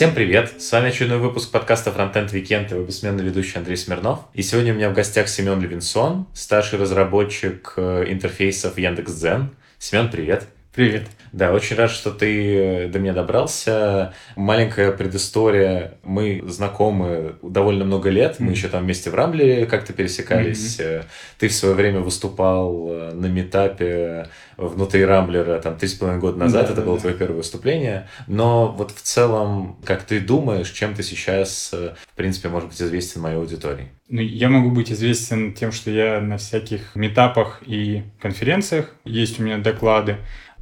Всем привет! С вами очередной выпуск подкаста Frontend Weekend и его бессменный ведущий Андрей Смирнов. И сегодня у меня в гостях Семен Левинсон, старший разработчик э, интерфейсов Яндекс.Дзен. Семен, привет! Привет. Да, очень рад, что ты э, до меня добрался. Маленькая предыстория. Мы знакомы довольно много лет. Мы mm-hmm. еще там вместе в Рамбле как-то пересекались. Mm-hmm. Ты в свое время выступал э, на метапе внутри Рамблера там три с половиной года назад. Да, Это да, было да. твое первое выступление. Но вот в целом, как ты думаешь, чем ты сейчас, в принципе, может быть, известен моей аудитории? Ну, я могу быть известен тем, что я на всяких метапах и конференциях. Есть у меня доклады.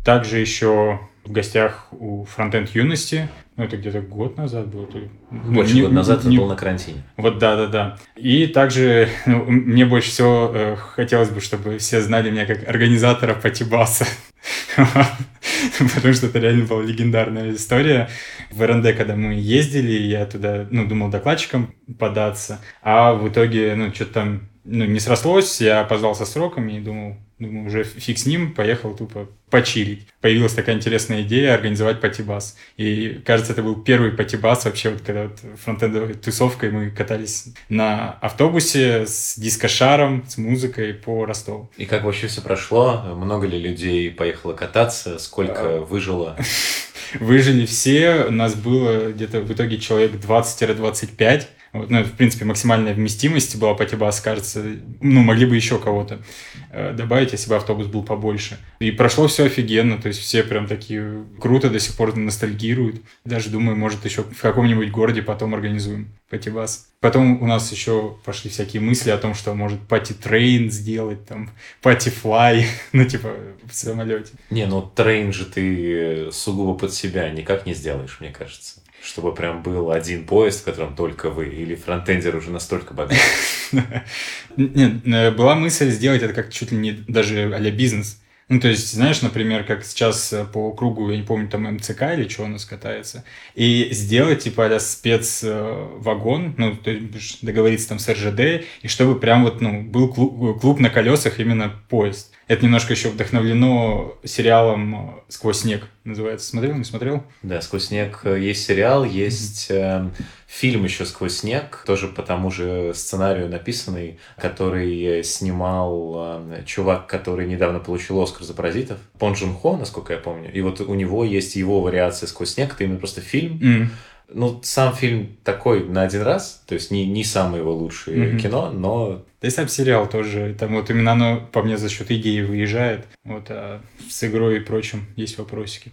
Также еще в гостях у Frontend Юности. Ну, это где-то год назад было. Больше не, года назад не, это был на карантине. Вот, да, да, да. И также ну, мне больше всего э, хотелось бы, чтобы все знали меня как организатора Патибаса. Потому что это реально была легендарная история. В РНД, когда мы ездили, я туда, ну, думал докладчиком податься, а в итоге, ну, что-то там ну, не срослось, я опоздал сроками и думал, думаю, уже фиг с ним, поехал тупо почилить. Появилась такая интересная идея организовать патибас. И, кажется, это был первый патибас вообще, вот когда вот фронтендовой тусовкой мы катались на автобусе с дискошаром, с музыкой по Ростову. И как вообще все прошло? Много ли людей поехало кататься? Сколько а... выжило? Выжили все. У нас было где-то в итоге человек 20-25 вот, ну, в принципе, максимальная вместимость была Патибас, кажется, ну, могли бы еще кого-то э, добавить, если бы автобус был побольше. И прошло все офигенно, то есть все прям такие круто до сих пор ностальгируют. Даже думаю, может, еще в каком-нибудь городе потом организуем Патибас. Потом у нас еще пошли всякие мысли о том, что может пати трейн сделать, там, пати флай, ну, типа, в самолете. Не, ну, трейн же ты сугубо под себя никак не сделаешь, мне кажется чтобы прям был один поезд, в котором только вы, или фронтендер уже настолько богат? Нет, э, была мысль сделать это как чуть ли не даже а бизнес. Ну, то есть, знаешь, например, как сейчас э, по кругу, я не помню, там МЦК или что у нас катается, и сделать, типа, а спецвагон, ну, то есть договориться там с РЖД, и чтобы прям вот, ну, был клуб, клуб на колесах именно поезд. Это немножко еще вдохновлено сериалом «Сквозь снег» называется. Смотрел, не смотрел? Да, «Сквозь снег» есть сериал, есть э, фильм еще «Сквозь снег», тоже по тому же сценарию написанный, который снимал э, чувак, который недавно получил «Оскар» за «Паразитов», Пон Джун Хо, насколько я помню. И вот у него есть его вариация «Сквозь снег», это именно просто фильм, mm-hmm ну, сам фильм такой на один раз, то есть не, не самое его лучшее mm-hmm. кино, но... Да и сам сериал тоже, там вот именно оно по мне за счет идеи выезжает, вот, а с игрой и прочим есть вопросики.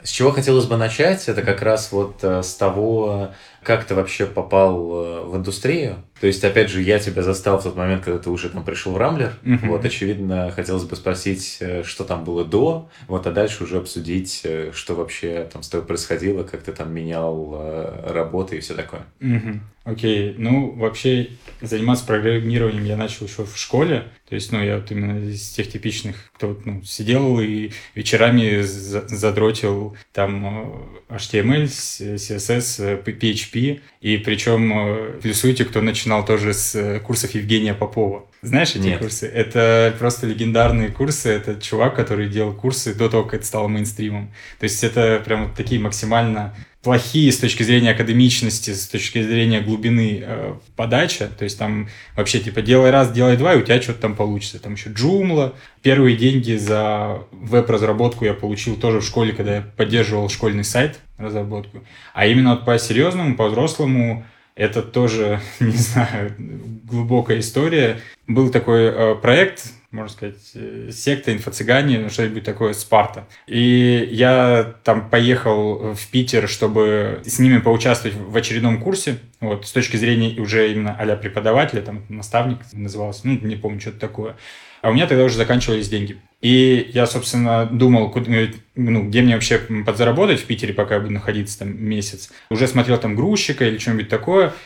С чего хотелось бы начать, это как раз вот э, с того, как ты вообще попал э, в индустрию. То есть, опять же, я тебя застал в тот момент, когда ты уже там пришел в Рамблер. Uh-huh. Вот, очевидно, хотелось бы спросить, э, что там было до, вот, а дальше уже обсудить, что вообще там с тобой происходило, как ты там менял работы и все такое. Uh-huh. Окей, ну, вообще заниматься программированием я начал еще в школе. То есть, ну, я вот именно из тех типичных, кто вот, ну, сидел и вечерами задротил там HTML, CSS, PHP. И причем плюсуйте, кто начинал тоже с курсов Евгения Попова. Знаешь эти Нет. курсы? Это просто легендарные курсы. Это чувак, который делал курсы до того, как это стало мейнстримом. То есть это прям такие максимально плохие с точки зрения академичности, с точки зрения глубины э, подачи. То есть там вообще типа делай раз, делай два, и у тебя что-то там получится. Там еще Joomla. Первые деньги за веб-разработку я получил тоже в школе, когда я поддерживал школьный сайт разработку. А именно вот по-серьезному, по-взрослому это тоже, не знаю, глубокая история. Был такой э, проект, можно сказать, э, секта, инфо-цыгане, ну, что-нибудь такое, Спарта. И я там поехал в Питер, чтобы с ними поучаствовать в очередном курсе, вот, с точки зрения уже именно а преподавателя, там, наставник назывался, ну, не помню, что-то такое. А у меня тогда уже заканчивались деньги. И я, собственно, думал, куда, э, ну, где мне вообще подзаработать в Питере, пока я буду находиться там месяц. Уже смотрел там грузчика или что-нибудь такое.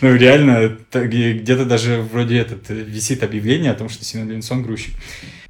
Ну, реально, где-то даже вроде этот висит объявление о том, что Семен Ленсон грузчик.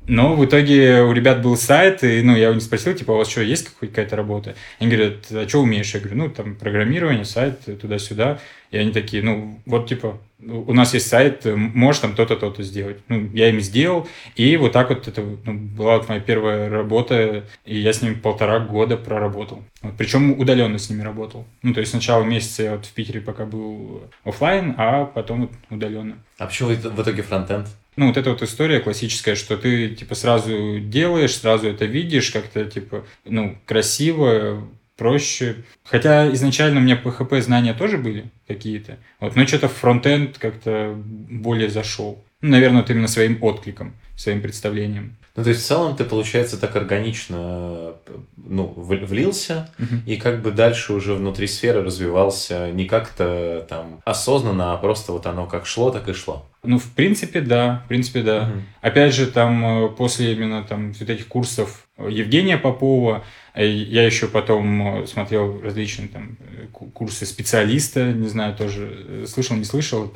Но в итоге у ребят был сайт, и ну, я у них спросил, типа, у вас что, есть какая-то работа? Они говорят, а что умеешь? Я говорю, ну, там, программирование, сайт, туда-сюда. И они такие, ну, вот, типа, у нас есть сайт, можешь там то-то, то-то сделать. Ну, я им сделал, и вот так вот это ну, была вот моя первая работа, и я с ними полтора года проработал. Вот, причем удаленно с ними работал. Ну, то есть сначала месяца я вот в Питере пока был офлайн, а потом вот удаленно. А почему в итоге фронтенд? Ну, вот эта вот история классическая, что ты, типа, сразу делаешь, сразу это видишь, как-то, типа, ну, красиво, проще. Хотя изначально у меня PHP знания тоже были какие-то. Вот, но что-то фронтенд как-то более зашел. Ну, наверное, вот именно своим откликом, своим представлением. Ну, то есть, в целом, ты, получается, так органично ну, влился, угу. и как бы дальше уже внутри сферы развивался не как-то там осознанно, а просто вот оно как шло, так и шло. Ну, в принципе, да, в принципе, да. Угу. Опять же, там, э, после именно там вот этих курсов Евгения Попова, э, я еще потом э, смотрел различные там курсы специалиста, не знаю, тоже слышал, не слышал.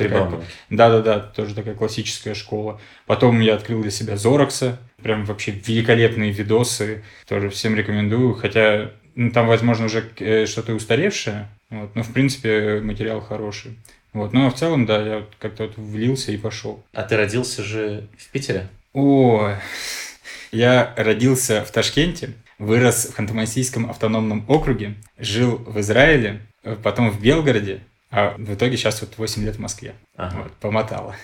Да-да-да, тоже такая классическая школа. Потом я открыл для себя Зорокса, Прям вообще великолепные видосы, тоже всем рекомендую. Хотя ну, там, возможно, уже э, что-то устаревшее, вот, но, в принципе, материал хороший. Вот. Ну, а в целом, да, я вот как-то вот влился и пошел. А ты родился же в Питере? О, я родился в Ташкенте, вырос в Ханты-Мансийском автономном округе, жил в Израиле, потом в Белгороде, а в итоге сейчас вот 8 лет в Москве. Ага. Вот, помотало.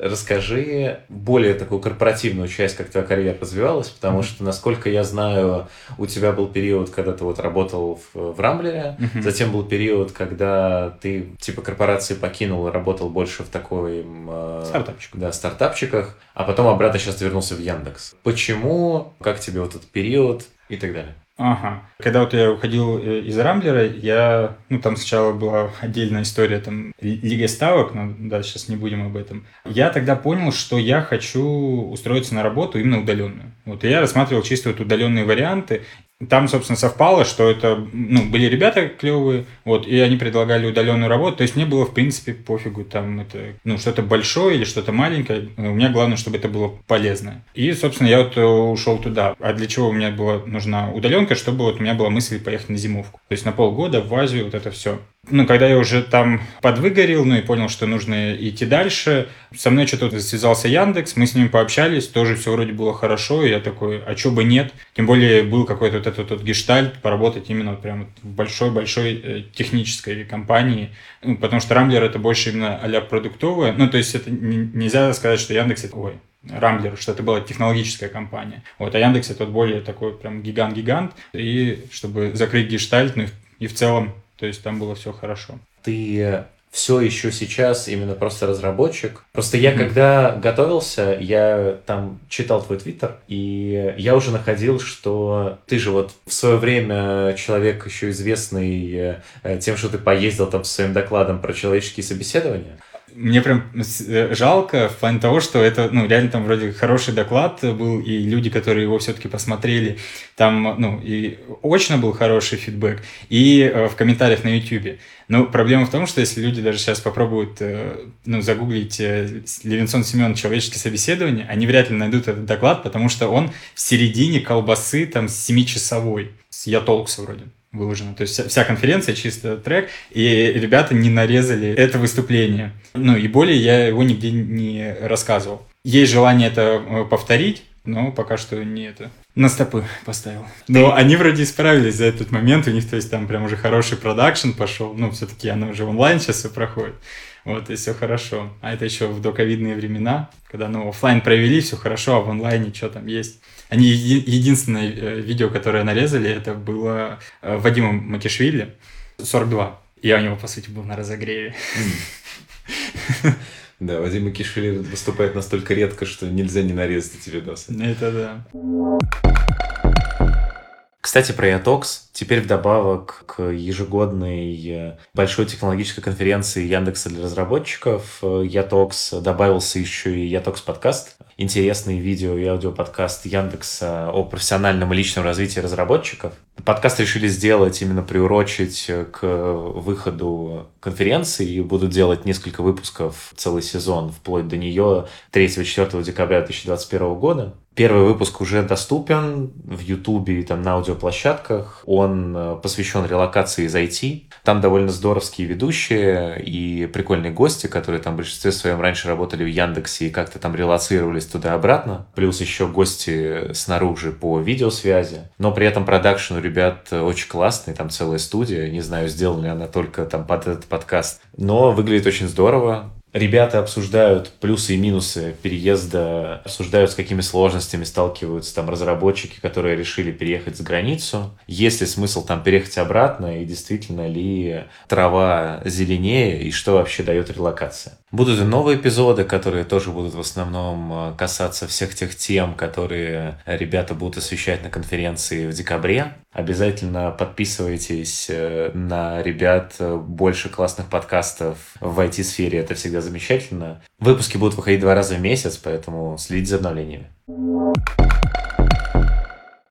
Расскажи более такую корпоративную часть, как твоя карьера развивалась, потому mm-hmm. что, насколько я знаю, у тебя был период, когда ты вот работал в, в Рамблере, mm-hmm. затем был период, когда ты типа корпорации покинул и работал больше в такой... Э, Стартапчик. Да, стартапчиках, а потом обратно сейчас вернулся в Яндекс. Почему? Как тебе вот этот период и так далее? Ага. Когда вот я уходил э, из Рамблера, я, ну, там сначала была отдельная история, там, Лига ставок, но да, сейчас не будем об этом. Я тогда понял, что я хочу устроиться на работу именно удаленную. Вот, я рассматривал чисто вот удаленные варианты, там, собственно, совпало, что это, ну, были ребята клевые, вот, и они предлагали удаленную работу, то есть мне было, в принципе, пофигу, там, это, ну, что-то большое или что-то маленькое, у меня главное, чтобы это было полезно. И, собственно, я вот э, ушел туда. А для чего меня была нужна удаленка, чтобы вот у меня была мысль поехать на зимовку. То есть на полгода в Азию вот это все ну, когда я уже там подвыгорел, ну и понял, что нужно идти дальше, со мной что-то связался Яндекс, мы с ним пообщались, тоже все вроде было хорошо, и я такой, а чё бы нет? Тем более был какой-то вот этот вот гештальт, поработать именно вот прям в большой-большой э, технической компании, ну, потому что Рамблер это больше именно а-ля продуктовое, ну, то есть это нельзя сказать, что Яндекс это, ой, Рамблер, что это была технологическая компания. Вот, а Яндекс это более такой прям гигант-гигант. И чтобы закрыть гештальт, ну и в целом то есть там было все хорошо. Ты все еще сейчас именно просто разработчик. Просто я, mm-hmm. когда готовился, я там читал твой твиттер, и я уже находил, что ты же вот в свое время человек еще известный э, тем, что ты поездил там с своим докладом про человеческие собеседования мне прям э, жалко в плане того, что это, ну, реально там вроде хороший доклад был, и люди, которые его все-таки посмотрели, там, ну, и очно был хороший фидбэк, и э, в комментариях на YouTube. Но проблема в том, что если люди даже сейчас попробуют, э, ну, загуглить Левинсон Семен «Человеческие собеседования», они вряд ли найдут этот доклад, потому что он в середине колбасы, там, 7-часовой, с Ятолкса вроде выложено. То есть вся конференция чисто трек, и ребята не нарезали это выступление. Ну и более я его нигде не рассказывал. Есть желание это э, повторить, но пока что не это. На стопы поставил. Но они вроде справились за этот момент, у них, то есть там прям уже хороший продакшн пошел, ну все-таки оно уже онлайн сейчас все проходит. Вот, и все хорошо. А это еще в доковидные времена, когда, ну, офлайн провели, все хорошо, а в онлайне что там есть. Они единственное э, видео, которое нарезали, это было э, Вадима Матишвили, 42. Я у него, по сути, был на разогреве. Да, Вадим Макишвили выступает настолько редко, что нельзя не нарезать эти видосы. Это да. Кстати, про Ятокс. Теперь вдобавок к ежегодной э, большой технологической конференции Яндекса для разработчиков Ятокс добавился еще и Ятокс подкаст. интересный видео и аудиоподкаст Яндекса о профессиональном и личном развитии разработчиков. Подкаст решили сделать именно приурочить к выходу конференции и будут делать несколько выпусков целый сезон вплоть до нее 3-4 декабря 2021 года. Первый выпуск уже доступен в Ютубе и там на аудиоплощадках. Он э, посвящен релокации из IT. Там довольно здоровские ведущие и прикольные гости, которые там в большинстве своем раньше работали в Яндексе и как-то там релацировались туда-обратно. Плюс еще гости снаружи по видеосвязи. Но при этом продакшн у ребят очень классный, там целая студия. Не знаю, сделана ли она только там под этот подкаст. Но выглядит очень здорово. Ребята обсуждают плюсы и минусы переезда, обсуждают, с какими сложностями сталкиваются там разработчики, которые решили переехать за границу. Есть ли смысл там переехать обратно и действительно ли трава зеленее и что вообще дает релокация. Будут и новые эпизоды, которые тоже будут в основном э, касаться всех тех тем, которые ребята будут освещать на конференции в декабре. Обязательно подписывайтесь э, на ребят. Больше классных подкастов в IT-сфере. Это всегда замечательно. Выпуски будут выходить два раза в месяц, поэтому следите за обновлениями.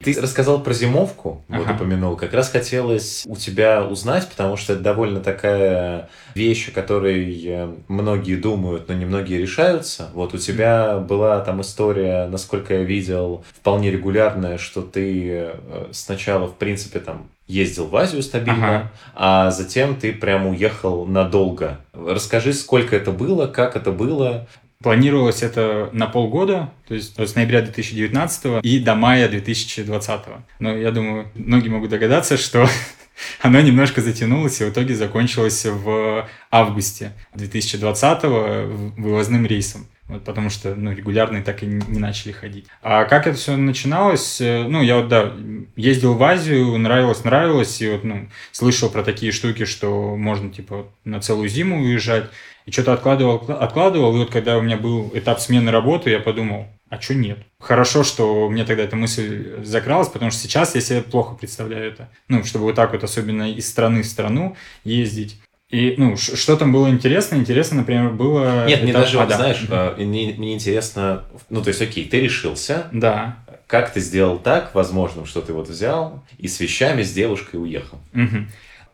Ты рассказал про зимовку, ага. вот упомянул. Как раз хотелось у тебя узнать, потому что это довольно такая вещь, о которой э, многие думают, но не многие решаются. Вот у тебя была там история, насколько я видел, вполне регулярная, что ты э, сначала, в принципе, там ездил в Азию стабильно, ага. а затем ты прям уехал надолго. Расскажи, сколько это было, как это было, Планировалось это на полгода, то есть с ноября 2019 и до мая 2020. Но я думаю, многие могут догадаться, что оно немножко затянулось и в итоге закончилось в августе 2020 вывозным рейсом. Вот, потому что ну, регулярные так и не начали ходить. А как это все начиналось? Э, ну, я вот, да, ездил в Азию, нравилось, нравилось, и вот, ну, слышал про такие штуки, что можно, типа, на целую зиму уезжать. И что-то откладывал, откладывал, и вот когда у меня был этап смены работы, я подумал, а что нет? Хорошо, что мне тогда эта мысль закралась, потому что сейчас я себе плохо представляю это. Ну, чтобы вот так вот, особенно из страны в страну ездить. И, ну, что там было интересно? Интересно, например, было... Нет, мне даже, а, да. знаешь, mm мне, мне интересно... Ну, то есть, окей, ты решился. Да. Как ты сделал так, возможно, что ты вот взял и с вещами, с девушкой уехал? Угу.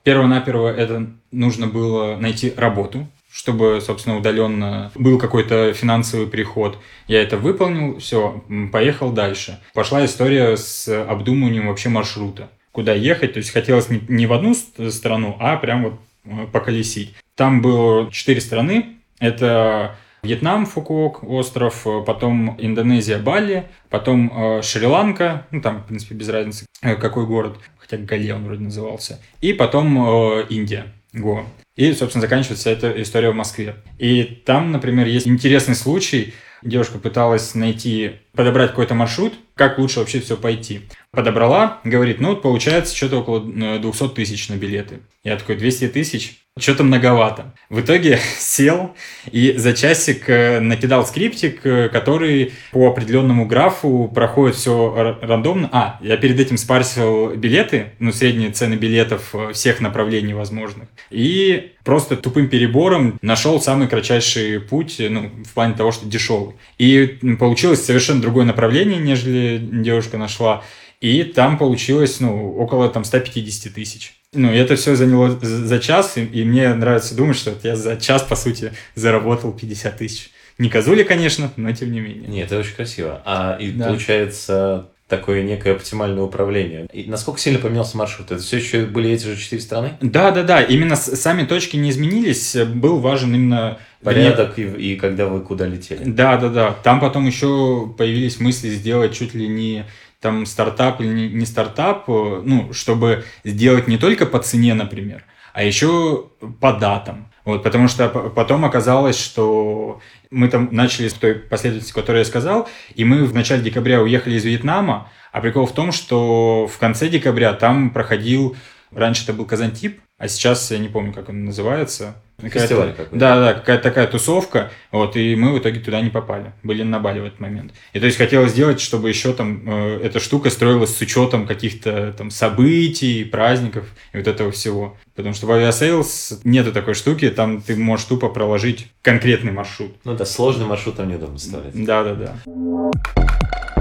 Перво-наперво это нужно было найти работу чтобы, собственно, удаленно был какой-то финансовый приход. Я это выполнил, все, поехал дальше. Пошла история с обдумыванием вообще маршрута. Куда ехать, то есть хотелось не в одну страну, а прям вот э, поколесить. Там было четыре страны. Это Вьетнам, Фукуок, остров, потом Индонезия, Бали, потом э, Шри-Ланка, ну там, в принципе, без разницы, э, какой город, хотя Гале он вроде назывался, и потом э, Индия, Гоа. И, собственно, заканчивается эта история в Москве. И там, например, есть интересный случай. Девушка пыталась найти, подобрать какой-то маршрут, как лучше вообще все пойти. Подобрала, говорит, ну, вот получается что-то около 200 э, тысяч на билеты. Я такой, 200 тысяч? Что-то многовато. В итоге сел и за часик э, накидал скриптик, э, который по определенному графу проходит все рандомно. А, я перед этим спарсил билеты, ну, средние цены билетов э, всех направлений возможных. И просто тупым перебором нашел самый кратчайший путь, ну, в плане того, что дешевый. И получилось совершенно другое направление, нежели девушка нашла. И там получилось, ну, около там 150 тысяч. Ну, это все заняло за час, и, и мне нравится думать, что я за час, по сути, заработал 50 тысяч. Не козули, конечно, но тем не менее. Нет, это очень красиво. А и да. получается такое некое оптимальное управление. И насколько сильно поменялся маршрут? Это все еще были эти же четыре страны? Да, да, да. Именно сами точки не изменились. Был важен именно порядок и, и когда вы куда летели. Да, да, да. Там потом еще появились мысли сделать чуть ли не там стартап или не, стартап, э, ну, чтобы сделать не только по цене, например, а еще по датам. Вот, потому что потом оказалось, что мы там начали с той последовательности, которую я сказал, и мы в начале декабря уехали из Вьетнама, а прикол в том, что в конце декабря там проходил, раньше это был Казантип, а сейчас я не помню, как он называется, Фестиваль какой-то. Да, да, какая-то такая тусовка, вот, и мы в итоге туда не попали. Были на Бали в этот момент. И то есть хотелось сделать, чтобы еще там э, эта штука строилась с учетом каких-то там событий, праздников и вот этого всего. Потому что в Aviasales нету такой штуки, там ты можешь тупо проложить конкретный маршрут. Ну да, сложный маршрут там неудобно ставить. Да, да, да.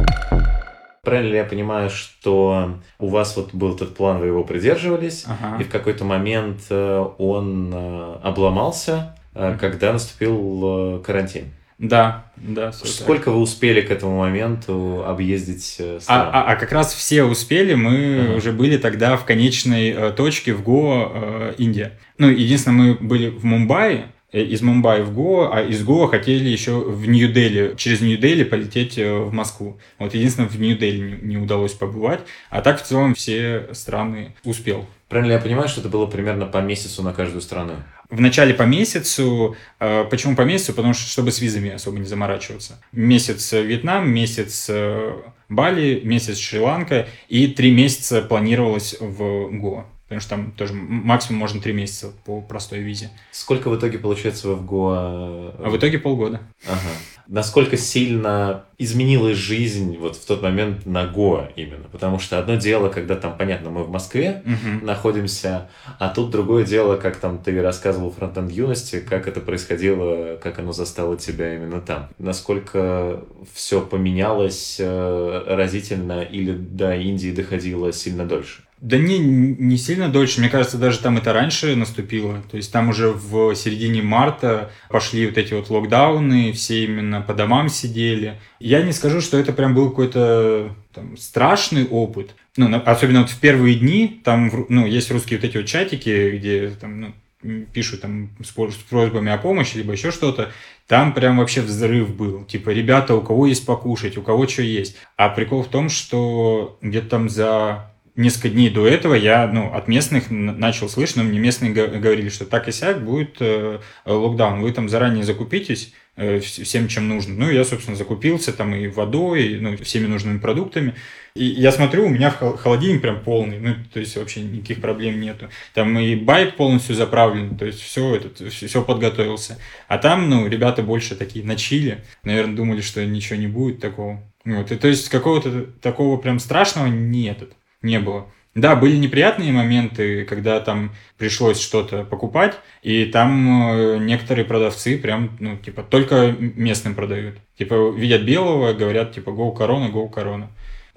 Правильно ли я понимаю, что у вас вот был этот план, вы его придерживались, Ага. и в какой-то момент э, он э, обломался, э, когда наступил карантин? Да, да. всё так. Сколько вы успели к этому моменту объездить А, стран? а- а как раз все успели, мы Ага. уже были тогда в конечной точке в Гоа, Индия. Ну, единственное, мы были в Мумбаи, из Мумбаи в Гоа, а из Гоа хотели еще в Нью-Дели, через Нью-Дели полететь э, в Москву. Вот единственное, в Нью-Дели не, удалось побывать, а так в целом все страны успел. Правильно я понимаю, что это было примерно по месяцу на каждую страну? В начале по месяцу. Э, Почему по месяцу? Потому что чтобы с визами особо не заморачиваться. Месяц э, Вьетнам, месяц э, Бали, месяц Шри-Ланка и три месяца планировалось в Гоа. Потому что там тоже максимум можно три месяца по простой визе. Сколько в итоге получается вы в Гоа? А в итоге полгода. Ага. Насколько сильно изменилась жизнь вот в тот момент на Гоа именно? Потому что одно дело, когда там, понятно, мы в Москве Мгм. находимся, а тут другое дело, как там ты рассказывал фронтенд юности, как это происходило, как оно застало тебя именно там. Насколько все поменялось э, разительно или до Индии доходило сильно дольше? Да не, не сильно дольше. Мне кажется, даже там это раньше наступило. То есть там уже в середине марта пошли вот эти вот локдауны, все именно по домам сидели. Я не скажу, что это прям был какой-то там, страшный опыт. Ну, особенно вот в первые дни, там, ну, есть русские вот эти вот чатики, где там, ну, пишут там с просьбами о помощи, либо еще что-то, там прям вообще взрыв был. Типа, ребята, у кого есть покушать, у кого что есть. А прикол в том, что где-то там за несколько дней до этого я ну, от местных начал слышать, но мне местные го- говорили, что так и сяк будет э, локдаун. Вы там заранее закупитесь э, вс- всем, чем нужно. Ну, я, собственно, закупился там и водой, и ну, всеми нужными продуктами. И я смотрю, у меня холодильник прям полный, ну, то есть вообще никаких проблем нету. Там и байк полностью заправлен, то есть все, это, все подготовился. А там, ну, ребята больше такие на чиле, наверное, думали, что ничего не будет такого. Вот, и то есть какого-то такого прям страшного нет, не было. Да, были неприятные моменты, когда там пришлось что-то покупать, и там э, некоторые продавцы прям, ну, типа, только местным продают. Типа, видят белого, говорят, типа, гоу корона, гоу корона.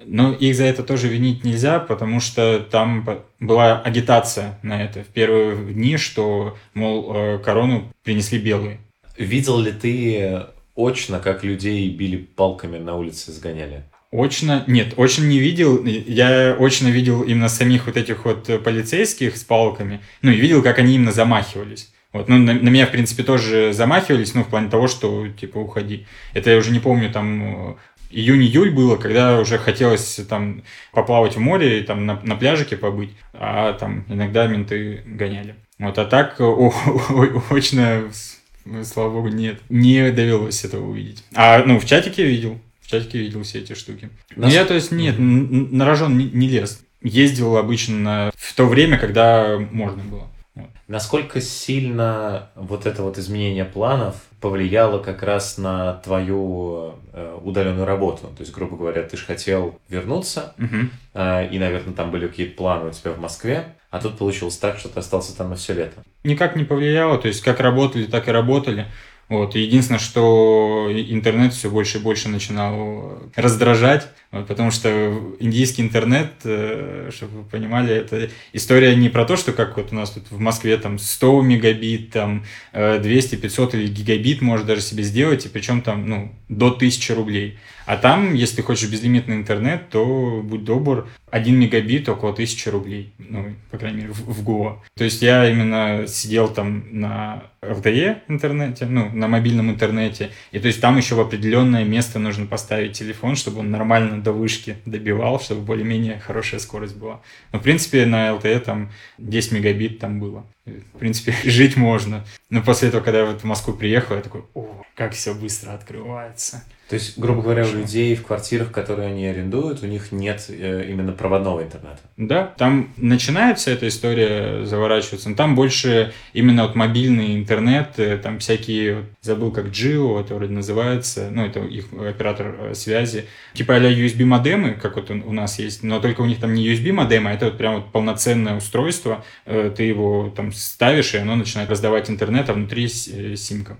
Но их за это тоже винить нельзя, потому что там была агитация на это в первые дни, что, мол, э, корону принесли белые. Видел ли ты очно, как людей били палками на улице, сгоняли? Очно, нет, очно не видел. Я очно видел именно самих вот этих вот полицейских с палками. Ну, и видел, как они именно замахивались. Вот, ну, на, на меня, в принципе, тоже замахивались, ну, в плане того, что, типа, уходи. Это я уже не помню, там, июнь-июль было, когда уже хотелось там поплавать в море и там на, на пляжике побыть, а там иногда менты гоняли. Вот, а так, о- о- очно, слава богу, нет, не довелось этого увидеть. А, ну, в чатике видел, в чатике видел все эти штуки. Нас- я, то есть, нет, на рожон не, не лез. Ездил обычно в то время, когда можно было. Вот. Насколько сильно вот это вот изменение планов повлияло как раз на твою э, удаленную работу? То есть, грубо говоря, ты же хотел вернуться, э, и, наверное, там были какие-то планы у тебя в Москве, а тут получилось так, что ты остался там на все лето. Никак не повлияло, то есть как работали, так и работали. Вот. Единственное, что интернет все больше и больше начинал раздражать, вот, потому что индийский интернет, э, чтобы вы понимали, это история не про то, что как вот у нас тут в Москве там 100 мегабит, там э, 200, 500 или гигабит можешь даже себе сделать, и причем там ну, до 1000 рублей. А там, если хочешь безлимитный интернет, то будь добр, 1 мегабит около 1000 рублей, ну, по крайней мере, в, в. То есть я именно сидел там на LTE интернете, ну, на мобильном интернете, и то есть там еще в определенное место нужно поставить телефон, чтобы он нормально до вышки добивал, чтобы более-менее хорошая скорость была. Но, в принципе, на LTE там 10 мегабит там было. В принципе, жить можно. Но после этого, когда я вот в Москву приехал, я такой, о, как все быстро открывается. То есть, грубо говоря, у людей в квартирах, которые они арендуют, у них нет э, именно проводного интернета. Да, там начинается эта история заворачиваться, но там больше именно вот мобильный интернет, э, там всякие, забыл как Geo, это вроде называется, ну это их оператор э, связи, типа а USB модемы, как вот у нас есть, но только у них там не USB модемы, а это вот прям вот полноценное устройство, ты его там ставишь, и оно начинает раздавать интернет, а внутри симка.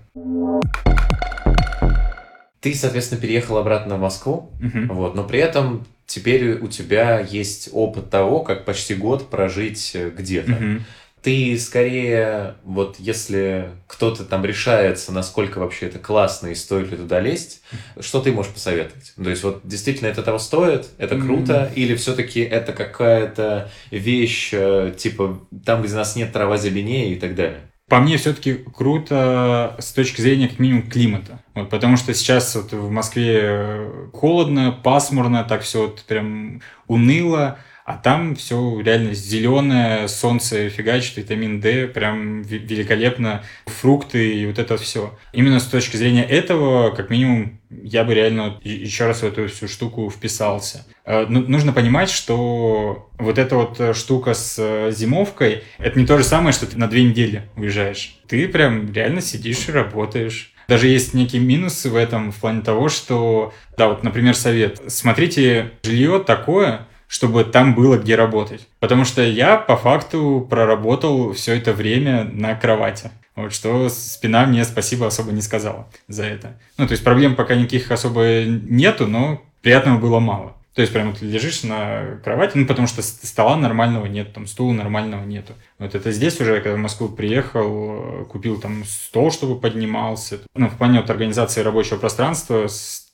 Ты, соответственно, переехал обратно в Москву, угу. вот, но при этом теперь у тебя есть опыт того, как почти год прожить э, где-то. Угу. Ты скорее, вот если кто-то там решается, насколько вообще это классно и стоит ли туда лезть, что ты можешь посоветовать? То есть вот действительно это того стоит, это круто, mm-hmm. или все-таки это какая-то вещь, э, типа там, где нас нет трава зеленее и так далее? По мне все-таки круто с точки зрения как минимум климата. Вот, потому что сейчас вот в Москве холодно, пасмурно, так все вот прям уныло. А там все реально зеленое, солнце фигачит, витамин D, прям великолепно, фрукты и вот это все. Именно с точки зрения этого, как минимум, я бы реально еще раз в эту всю штуку вписался. Э, ну, нужно понимать, что вот эта вот штука с э, зимовкой, это не то же самое, что ты на две недели уезжаешь. Ты прям реально сидишь и работаешь. Даже есть некие минусы в этом, в плане того, что, да, вот, например, совет. Смотрите жилье такое, чтобы там было где работать. Потому что я по факту проработал все это время на кровати. Вот что спина мне спасибо особо не сказала за это. Ну, то есть проблем пока никаких особо нету, но приятного было мало. То есть прям ты лежишь на кровати, ну, потому что стола нормального нет, там стула нормального нету. Вот это здесь уже, когда в Москву приехал, купил там стол, чтобы поднимался. Ну, в плане вот организации рабочего пространства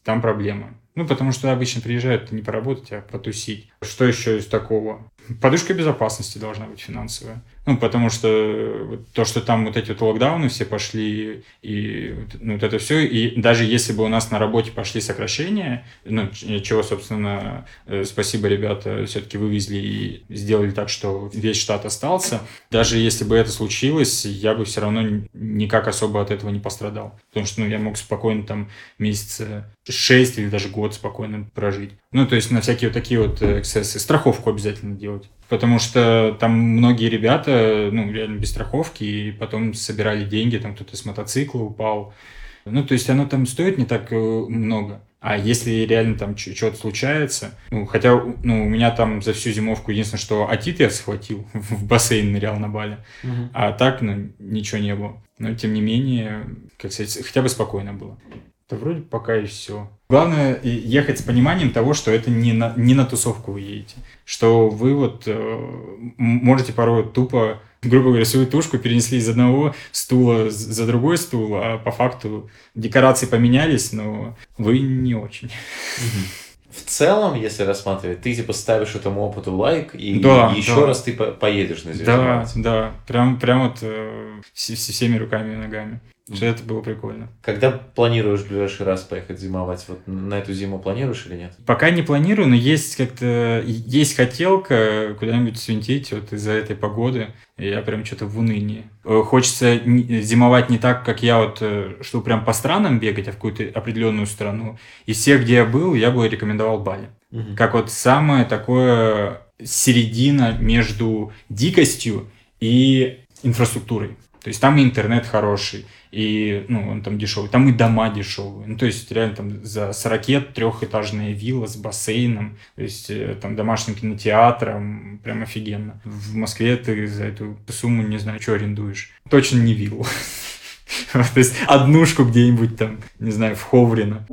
там проблемы. Ну, потому что обычно приезжают не поработать, а потусить. Что еще из такого? Подушка безопасности должна быть финансовая. Ну, потому что то, что там вот эти вот локдауны все пошли, и ну, вот это все, и даже если бы у нас на работе пошли сокращения, ну, чего, собственно, э, спасибо, ребята, все-таки вывезли и сделали так, что весь штат остался, даже если бы это случилось, я бы все равно никак особо от этого не пострадал. Потому что, ну, я мог спокойно там месяца 6 или даже год спокойно прожить. Ну, то есть на всякие вот такие вот э, эксцессы. Страховку обязательно делать потому что там многие ребята, ну, реально без страховки, и потом собирали деньги, там кто-то с мотоцикла упал. Ну, то есть оно там стоит не так э, много. А если реально там что-то случается, ну, хотя, ну, у меня там за всю зимовку единственное, что атит я схватил, в бассейн нырял на Бали, угу. а так, ну, ничего не было. Но, тем не менее, как сказать, хотя бы спокойно было. Да вроде пока и все. Главное ехать с пониманием того, что это не на, не на тусовку вы едете. Что вы вот э, можете порой тупо, грубо говоря, свою тушку перенесли из одного стула за другой стул, а по факту декорации поменялись, но вы не очень. В целом, если рассматривать, ты типа ставишь этому опыту лайк, и, да, еще да. раз ты по поедешь на землю. Да, да, прям, прям вот э, всеми руками и ногами. Что это было прикольно. Когда планируешь в ближайший раз поехать зимовать? Вот на эту зиму планируешь или нет? Пока не планирую, но есть как-то есть хотелка куда-нибудь свинтить вот из-за этой погоды. Я прям что-то в унынии. Э, хочется зимовать не так, как я вот, э, что прям по странам бегать, а в какую-то определенную страну. Из всех, где я был, я бы рекомендовал Бали. Угу. Как вот самое такое середина между дикостью и инфраструктурой. То есть там и интернет хороший, и ну, он там дешевый, там и дома дешевые. Ну, то есть реально там за 40 трехэтажная вилла с бассейном, то есть э, там домашним кинотеатром, прям офигенно. В Москве ты за эту сумму не знаю, что арендуешь. Точно не виллу. То есть однушку где-нибудь там, не знаю, в Ховрино.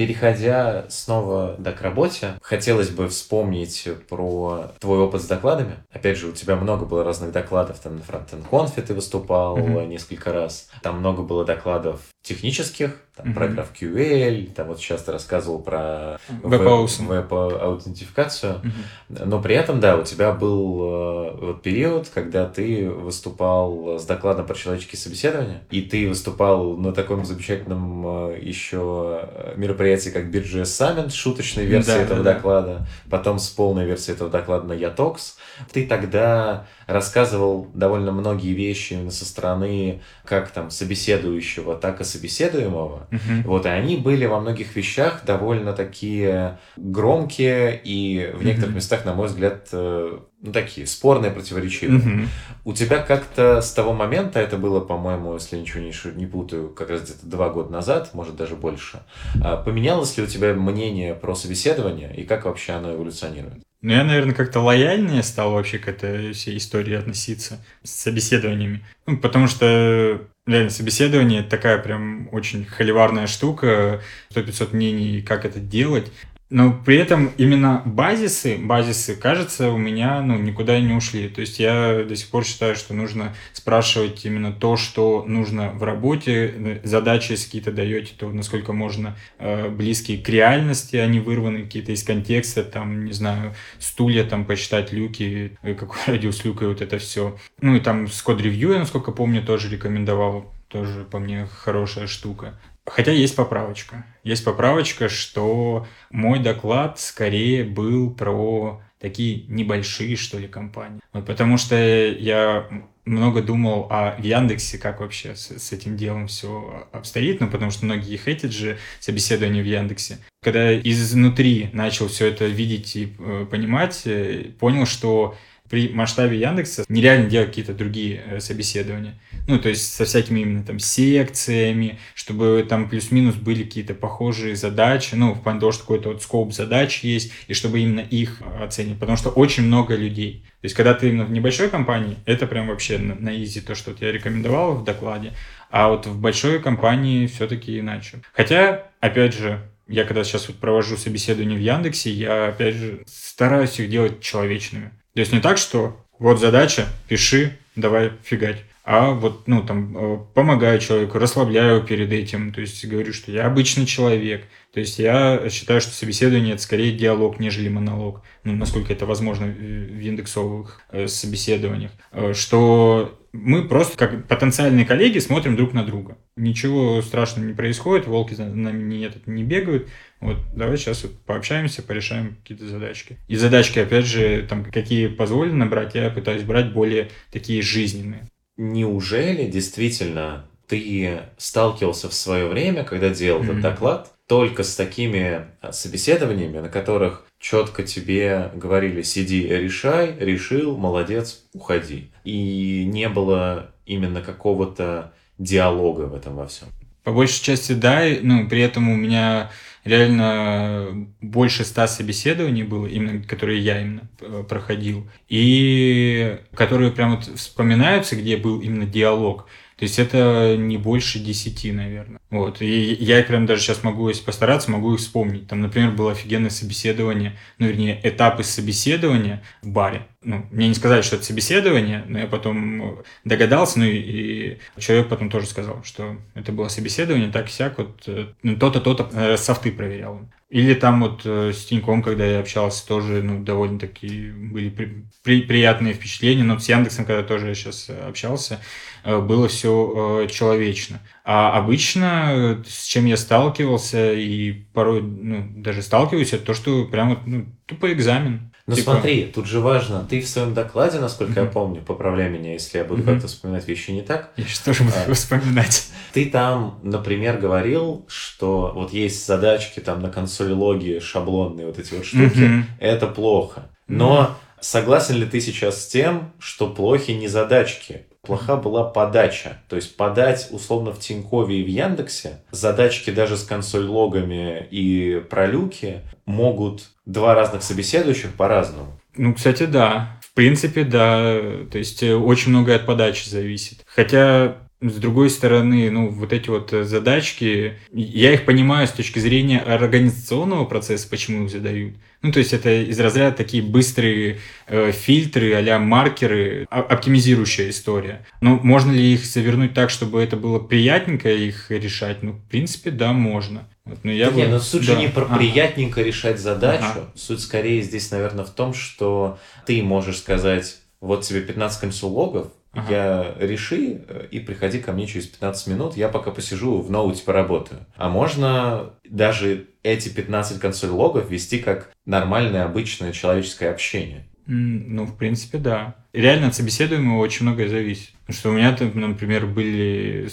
Переходя снова да, к работе, хотелось бы вспомнить про твой опыт с докладами. Опять же, у тебя много было разных докладов, там на Frontend Conf ты выступал mm-hmm. несколько раз, там много было докладов технических, там, mm-hmm. про GraphQL, там вот сейчас ты рассказывал про веб-аутентификацию, mm-hmm. но при этом, да, у тебя был э, вот период, когда ты выступал с докладом про человеческие собеседования, и ты выступал на таком замечательном э, еще мероприятии, мероприятий, как BitGS Summit, шуточной версии да, этого да, доклада, да. потом с полной версией этого доклада на Yatox. Ты тогда рассказывал довольно многие вещи именно со стороны как там собеседующего, так и собеседуемого. Uh-huh. Вот, и они были во многих вещах довольно такие громкие и в некоторых uh-huh. местах, на мой взгляд, э, ну, такие спорные, противоречивые. Uh-huh. У тебя как-то с того момента, это было, по-моему, если ничего не, не путаю, как раз где-то два года назад, может даже больше, а поменялось ли у тебя мнение про собеседование и как вообще оно эволюционирует? Ну, я, наверное, как-то лояльнее стал вообще к этой всей истории относиться с собеседованиями. Ну, потому что реально собеседование такая прям очень холиварная штука, 100-500 мнений, как это делать. Но при этом именно базисы, базисы, кажется, у меня ну, никуда не ушли. То есть я до сих пор считаю, что нужно спрашивать именно то, что нужно в работе. Задачи, если какие-то даете, то насколько можно э, близкие к реальности, они вырваны какие-то из контекста, там, не знаю, стулья, там, посчитать люки, э, какой радиус люка, и вот это все. Ну и там с код-ревью, я, насколько помню, тоже рекомендовал тоже по мне хорошая штука. Хотя есть поправочка. Есть поправочка, что мой доклад скорее был про такие небольшие, что ли, компании. Вот потому что я много думал о Яндексе, как вообще с, с этим делом все обстоит, ну, потому что многие хейтят же собеседование в Яндексе. Когда изнутри начал все это видеть и э, понимать, э, понял, что при масштабе Яндекса нереально делать какие-то другие э, собеседования. Ну, то есть со всякими именно там секциями, чтобы там плюс-минус были какие-то похожие задачи, ну, в плане того, что какой-то вот скоп задач есть, и чтобы именно их оценить, потому что очень много людей. То есть, когда ты именно в небольшой компании, это прям вообще на, на изи то, что вот я рекомендовал в докладе, а вот в большой компании все-таки иначе. Хотя, опять же, я когда сейчас вот провожу собеседование в Яндексе, я опять же стараюсь их делать человечными. То есть не так, что вот задача, пиши, давай фигать. А вот, ну, там, э, помогаю человеку, расслабляю перед этим, то есть говорю, что я обычный человек. То есть я считаю, что собеседование – это скорее диалог, нежели монолог. Ну, насколько это возможно в индексовых э, собеседованиях. Э, что мы просто, как потенциальные коллеги, смотрим друг на друга. Ничего страшного не происходит, волки за нами не, этот, не бегают. Вот, давай сейчас вот пообщаемся, порешаем какие-то задачки. И задачки, опять же, там, какие позволено брать, я пытаюсь брать более такие жизненные. Неужели действительно ты сталкивался в свое время, когда делал mm-hmm. этот доклад, только с такими а, собеседованиями, на которых четко тебе говорили «сиди, решай», «решил», «молодец», «уходи». И не было именно какого-то диалога в этом во всем. По большей части, да. Ну, при этом у меня реально больше ста собеседований было, именно, которые я именно э, проходил, и которые прям вот вспоминаются, где был именно диалог. То есть это не больше десяти, наверное. Вот. И я прям даже сейчас могу, если постараться, могу их вспомнить. Там, например, было офигенное собеседование, ну, вернее, этапы собеседования в баре. Ну, мне не сказали, что это собеседование, но я потом догадался, ну, и человек потом тоже сказал, что это было собеседование, так сяк, вот, э, ну, то-то, то-то, э, софты проверял. Или там вот э, с Тиньком, когда я общался, тоже ну, довольно-таки были при, при, приятные впечатления. Но с Яндексом, когда тоже я сейчас общался, э, было все э, человечно. А обычно с чем я сталкивался и порой ну, даже сталкиваюсь, это то, что прям ну, тупо экзамен. Ну типа... смотри, тут же важно, ты в своем докладе, насколько mm-hmm. я помню, поправляй меня, если я буду mm-hmm. как-то вспоминать вещи не так. Я сейчас тоже буду а, вспоминать. Ты там, например, говорил, что вот есть задачки там на консоли логи, шаблонные вот эти вот штуки, mm-hmm. это плохо. Но mm-hmm. согласен ли ты сейчас с тем, что плохи не задачки, плоха была подача. То есть подать условно в Тинькове и в Яндексе задачки даже с консоль-логами и пролюки могут два разных собеседующих по-разному. Ну, кстати, да. В принципе, да. То есть э, очень многое от подачи зависит. Хотя с другой стороны, ну, вот эти вот э, задачки, я их понимаю с точки зрения организационного процесса, почему их задают. Ну, то есть это из разряда такие быстрые э, фильтры а маркеры, оптимизирующая история. Но можно ли их завернуть так, чтобы это было приятненько их решать? Ну, в принципе, да, можно. Вот, но я да бы... не, но суть да. же не про ага. приятненько решать задачу. Ага. Суть скорее здесь, наверное, в том, что ты можешь сказать, вот тебе 15 консулогов, Ага. Я реши э, и приходи ко мне через 15 минут, я пока посижу в ноуте поработаю. А можно даже эти 15 консоль логов вести как нормальное, обычное человеческое общение. Ну, в принципе, да. Реально от собеседуемого очень многое зависит. Потому что у меня, например, были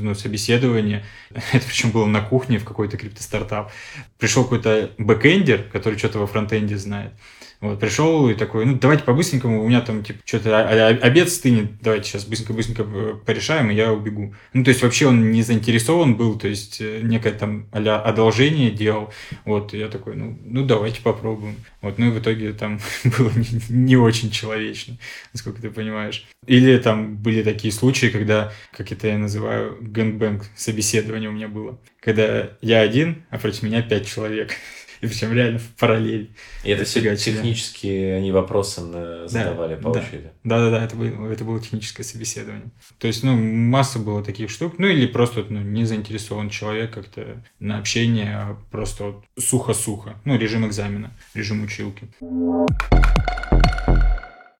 ну, собеседования, это причем было на кухне в какой-то криптостартап. Пришел какой-то бэкэндер, который что-то во фронтенде знает. Вот, пришел и такой, ну, давайте по-быстренькому, у меня там, типа, что-то а, а, обед стынет, давайте сейчас быстренько-быстренько э, порешаем, и я убегу. Ну, то есть, вообще он не заинтересован был, то есть, э, некое там а одолжение делал. Вот, я такой, ну, ну, давайте попробуем. Вот, ну, и в итоге там было не, не очень человечно, насколько ты понимаешь. Или там были такие случаи, когда, как это я называю, гэнгбэнг собеседование у меня было. Когда я один, а против меня пять человек. И причем реально в параллель. И это все технически они вопросы задавали да, по очереди. Да, да, да, это было, это было техническое собеседование. То есть, ну, масса было таких штук. Ну, или просто ну, не заинтересован человек как-то на общение, а просто вот сухо-сухо. Ну, режим экзамена, режим училки.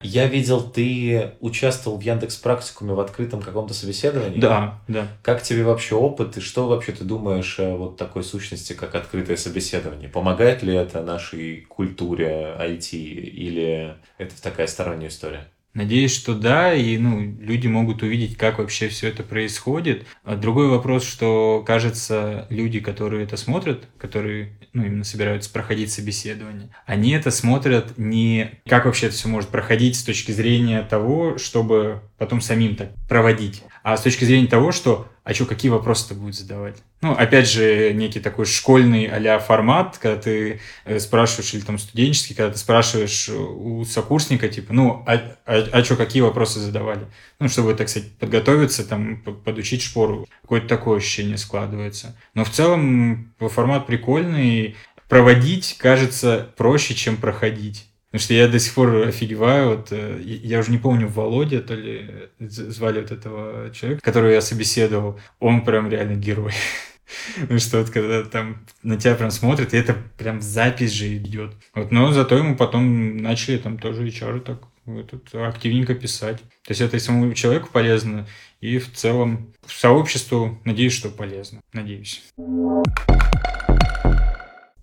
Я видел, ты участвовал в Яндекс Практикуме в открытом каком-то собеседовании. Да, да. Как тебе вообще опыт и что вообще ты думаешь о вот такой сущности, как открытое собеседование? Помогает ли это нашей культуре IT или это такая сторонняя история? Надеюсь, что да, и ну, люди могут увидеть, как вообще все это происходит. А другой вопрос, что, кажется, люди, которые это смотрят, которые ну, именно собираются проходить собеседование, они это смотрят не как вообще это все может проходить с точки зрения того, чтобы потом самим так проводить, а с точки зрения того, что а что, какие вопросы-то будет задавать? Ну, опять же, некий такой школьный а формат, когда ты э, спрашиваешь, или там студенческий, когда ты спрашиваешь у сокурсника, типа, ну, а, а, а что, какие вопросы задавали? Ну, чтобы, так сказать, подготовиться, там, подучить шпору. Какое-то такое ощущение складывается. Но в целом формат прикольный, проводить кажется проще, чем проходить. Потому что я до сих пор офигеваю, вот, э, я уже не помню, Володя, то ли звали вот этого человека, которого я собеседовал, он прям реально герой. Ну что вот когда там на тебя прям смотрят, и это прям запись же идет. Вот, но зато ему потом начали там тоже HR так этот, активненько писать. То есть это и самому человеку полезно, и в целом сообществу, надеюсь, что полезно. Надеюсь.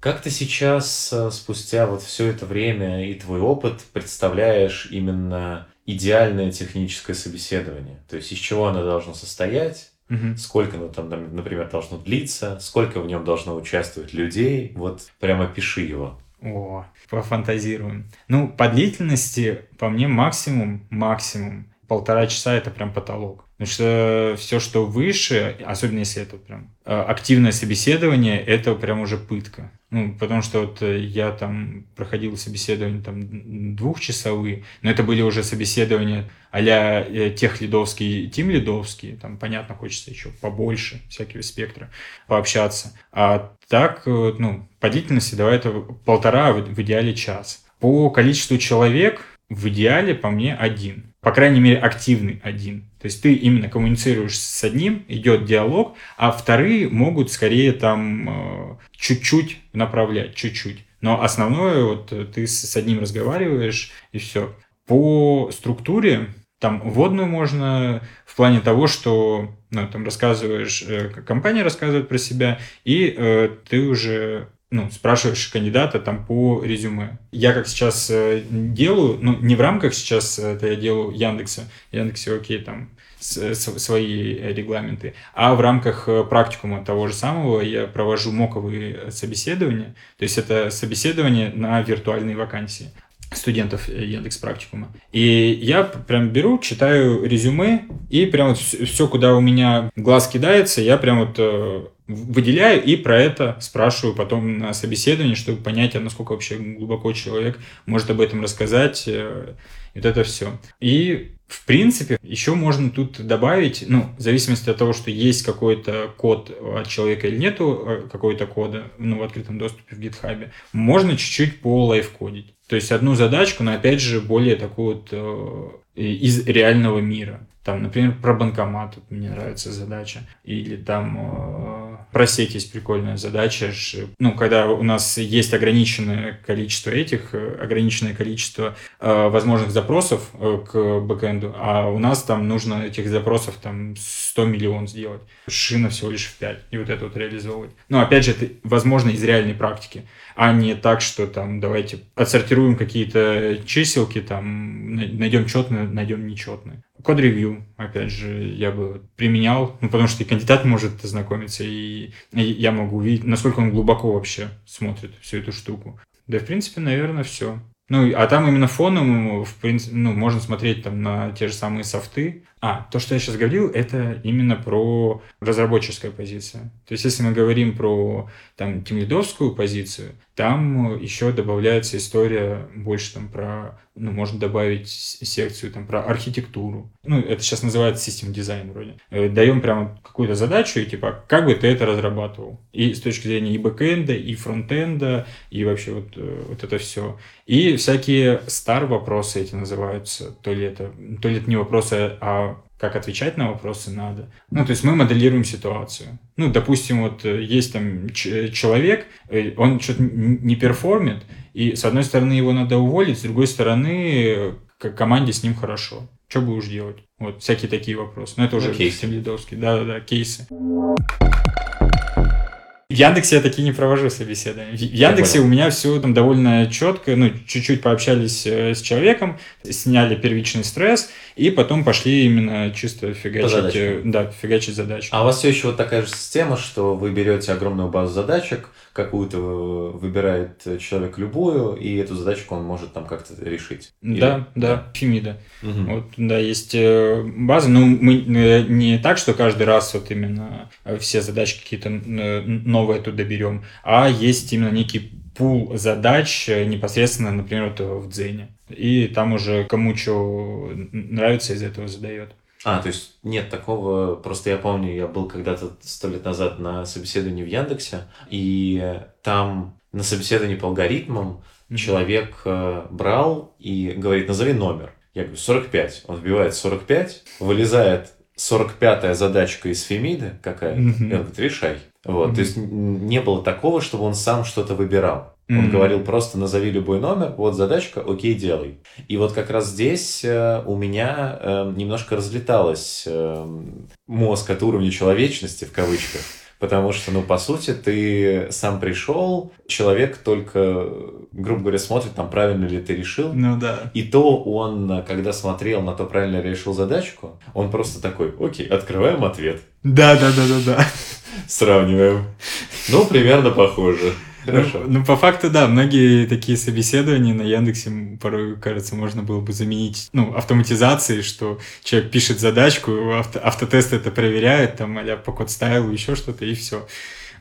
Как ты сейчас, э, спустя вот все это время и твой опыт, представляешь именно идеальное техническое собеседование? То есть из чего оно должно состоять? Угу. Сколько оно там, например, должно длиться? Сколько в нем должно участвовать людей? Вот прямо пиши его. О, пофантазируем. Ну, по длительности, по мне, максимум, максимум полтора часа это прям потолок. Потому что все, что выше, особенно если это прям э, активное собеседование, это прям уже пытка. Ну, потому что вот э, я там проходил собеседование там двухчасовые, но это были уже собеседования а-ля э, тех лидовские, тим лидовские, там, понятно, хочется еще побольше всякого спектра пообщаться. А так, ну, по длительности давай это полтора, в идеале час. По количеству человек в идеале, по мне, один по крайней мере, активный один. То есть ты именно коммуницируешь с одним, идет диалог, а вторые могут скорее там э, чуть-чуть направлять, чуть-чуть. Но основное, вот ты с одним разговариваешь, и все. По структуре там вводную можно в плане того, что ну, там рассказываешь, э, компания рассказывает про себя, и э, ты уже ну, спрашиваешь кандидата там по резюме. Я как сейчас э, делаю, ну, не в рамках сейчас это я делаю Яндекса, Яндексе, окей, там с, с, свои регламенты, а в рамках э, практикума того же самого я провожу моковые собеседования, то есть это собеседование на виртуальные вакансии студентов Яндекс Практикума. И я прям беру, читаю резюме, и прям вот все, куда у меня глаз кидается, я прям вот э, выделяю и про это спрашиваю потом на собеседовании, чтобы понять, а насколько вообще глубоко человек может об этом рассказать. Э, вот это все. И в принципе, еще можно тут добавить, ну, в зависимости от того, что есть какой-то код от человека или нету э, какой-то кода ну, в открытом доступе в GitHub, можно чуть-чуть по лайфкодить. То есть одну задачку, но опять же более такую вот э, из реального мира. Там, например, про банкомат, мне нравится задача. Или там, э, про сеть есть прикольная задача. Ну, когда у нас есть ограниченное количество этих, э, ограниченное количество э, возможных запросов э, к бэкэнду, а у нас там нужно этих запросов там 100 миллион сделать. Шина всего лишь в 5. И вот это вот реализовывать. Но опять же, это возможно из реальной практики, а не так, что там давайте отсортируем какие-то чиселки, там найдем четные, найдем нечетные. Код-ревью, опять же, я бы применял, ну, потому что и кандидат может ознакомиться, и, и я могу увидеть, насколько он глубоко вообще смотрит всю эту штуку. Да, в принципе, наверное, все. Ну, а там именно фоном, в принципе, ну, можно смотреть там на те же самые софты. А, то, что я сейчас говорил, это именно про разработческую позицию. То есть, если мы говорим про там тимлидовскую позицию, там еще добавляется история больше там про, ну, можно добавить секцию там про архитектуру. Ну, это сейчас называется систем дизайн вроде. Э, даем прямо какую-то задачу и типа, как бы ты это разрабатывал? И с точки зрения и бэкэнда, и фронтенда, и вообще вот, э, вот это все. И всякие стар вопросы эти называются. То ли это, то ли это не вопросы, а как отвечать на вопросы надо. Ну, то есть мы моделируем ситуацию. Ну, допустим, вот э, есть там человек, э, он что-то не перформит, и с одной стороны его надо уволить, с другой стороны команде с ним хорошо. Что будешь делать? Вот всякие такие вопросы. Но ну, это уже ну, кейсы. лидовский. Да-да-да, кейсы. В Яндексе я такие не провожу собеседования. В Яндексе у меня все там довольно четко, ну, чуть-чуть пообщались э, с человеком, сняли первичный стресс, и потом пошли именно чисто фигачить, э, да, фигачить задачи. А у вас все еще вот такая же система, что вы берете огромную базу задачек, какую-то выбирает человек любую, и эту задачку он может там как-то решить. Или... Да, да, Фемида. Угу. Вот, да, есть э, база, но мы не так, что каждый раз вот именно все задачки какие-то новое туда берем, а есть именно некий пул задач непосредственно, например, вот в Дзене. И там уже кому что нравится, из этого задает. А, то есть нет такого, просто я помню, я был когда-то сто лет назад на собеседовании в Яндексе, и там на собеседовании по алгоритмам mm-hmm. человек э, брал и говорит, назови номер. Я говорю, 45. Он вбивает 45, вылезает 45-я задачка из Фемиды какая-то, mm-hmm. и он говорит, решай. Вот, mm-hmm. то есть не было такого, чтобы он сам что-то выбирал. Он mm-hmm. говорил просто назови любой номер, вот задачка, окей, делай. И вот как раз здесь э, у меня э, немножко разлеталось э, мозг от уровня человечности в кавычках. Потому что, ну, по сути, ты сам пришел, человек только, грубо говоря, смотрит, там, правильно ли ты решил. Ну да. И то он, когда смотрел на то, правильно ли решил задачку, он просто такой, окей, открываем ответ. Да, да, да, да, да. Сравниваем. Ну, примерно похоже. Хорошо. Ну, ну, по факту, да, многие такие собеседования на Яндексе, порой, кажется, можно было бы заменить, ну, автоматизацией, что человек пишет задачку, авто, автотест это проверяет, там, а по код стайлу, еще что-то, и все.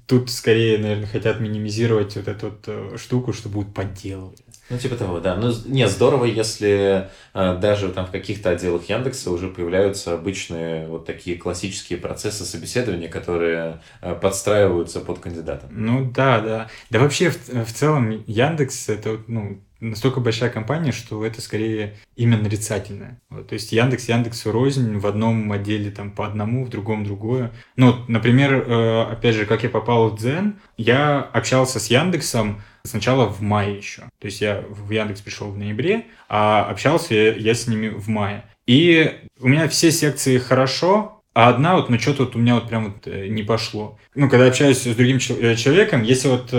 Тут скорее, наверное, хотят минимизировать вот эту вот э, штуку, что будут подделывать. Ну, типа того, да. Ну, не, здорово, если э, даже там в каких-то отделах Яндекса уже появляются обычные вот такие классические процессы собеседования, которые э, подстраиваются под кандидата. Ну, да, да. Да вообще, в, в целом, Яндекс — это, ну, настолько большая компания, что это скорее именно нарицательное. Вот, то есть Яндекс, Яндекс рознь, в одном отделе там по одному, в другом другое. Ну, например, э, опять же, как я попал в Дзен, я общался с Яндексом сначала в мае еще. То есть я в Яндекс пришел в ноябре, а общался я с ними в мае. И у меня все секции хорошо, а одна вот, ну что-то вот у меня вот прям вот э, не пошло. Ну, когда общаюсь с другим э, человеком, если вот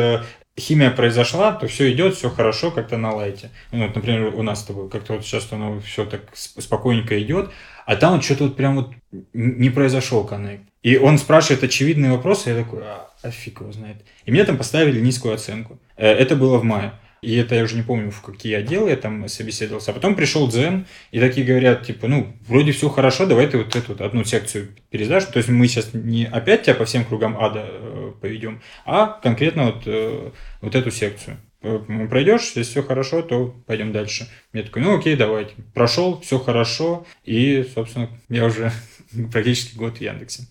химия произошла, то все идет, все хорошо, как-то на лайте. Ну, вот, например, у нас с тобой, как-то вот сейчас оно все так спокойненько идет, а там вот что-то вот прям вот не произошел коннект. И он спрашивает очевидные вопросы, я такой, а, а фиг его знает. И мне там поставили низкую оценку. Э, это было в мае. И это я уже не помню, в какие отделы я там собеседовался. А потом пришел Дзен, и такие говорят, типа, ну, вроде все хорошо, давай ты вот эту вот одну секцию пересдашь. То есть мы сейчас не опять тебя по всем кругам ада э, поведем, а конкретно вот, э, вот эту секцию. Э, пройдешь, если все хорошо, то пойдем дальше. Я такой, ну окей, давайте. Прошел, все хорошо, и, собственно, я уже практически год в Яндексе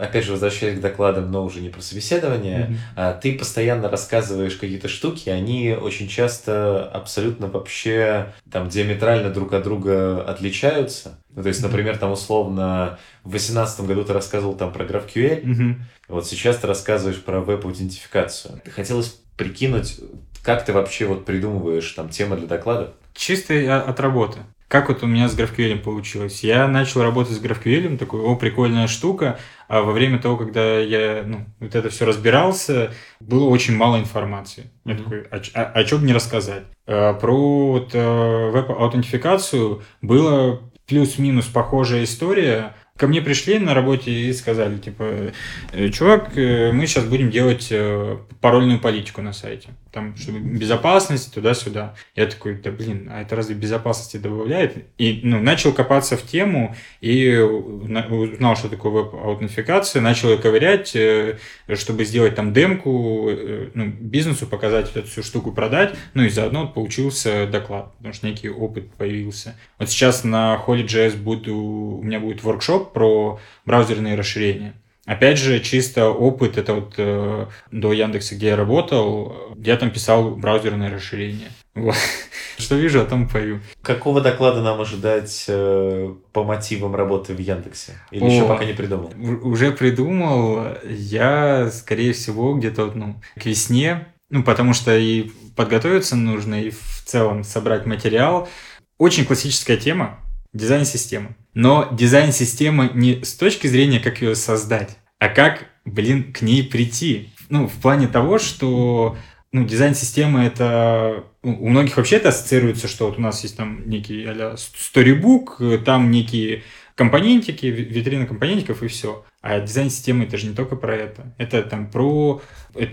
опять же, возвращаясь к докладам, но уже не про собеседование, mm-hmm. ты постоянно рассказываешь какие-то штуки, они очень часто абсолютно вообще там диаметрально друг от друга отличаются. Ну, то есть, например, там условно в 2018 году ты рассказывал там про GraphQL, Мгм. вот сейчас ты рассказываешь про веб-аутентификацию. Хотелось прикинуть, как ты вообще вот придумываешь там темы для доклада? Чисто я от работы. Как вот у меня с GraphQL получилось? Я начал работать с GraphQL, такой, о, прикольная штука, а во время того, когда я ну, вот это все разбирался, было очень мало информации. Я Мгм. такой, а, а, а что бы не рассказать? А, про вот, э, веб-аутентификацию было плюс-минус похожая история. Ко мне пришли на работе и сказали, типа, «Э, чувак, э, мы сейчас будем делать парольную политику на сайте. Там, чтобы безопасность, туда-сюда. Я такой, да блин, а это разве безопасности добавляет? И ну, начал копаться в тему и на- узнал, что такое веб-аутентификация, начал ее ковырять, э, чтобы сделать там демку, э, ну, бизнесу показать эту всю штуку, продать, ну и заодно получился доклад, потому что некий опыт появился. Вот сейчас на Holy.js буду, у меня будет воркшоп про браузерные расширения. Опять же, чисто опыт, это вот э, до Яндекса, где я работал, я там писал браузерные расширения. Вот. Что вижу, о том пою. Какого доклада нам ожидать э, по мотивам работы в Яндексе? Или О. еще пока не придумал? Уже придумал, я, скорее всего, где-то ну, к весне, ну, потому что и подготовиться нужно, и в целом собрать материал. Очень классическая тема – дизайн системы. Но дизайн системы не с точки зрения, как ее создать, а как, блин, к ней прийти. Ну, в плане того, что ну, дизайн системы это ну, у многих вообще это ассоциируется, что вот у нас есть там некий а э, там некие компонентики, ви- витрина компонентиков и все. А дизайн системы это же не только про это. Это там про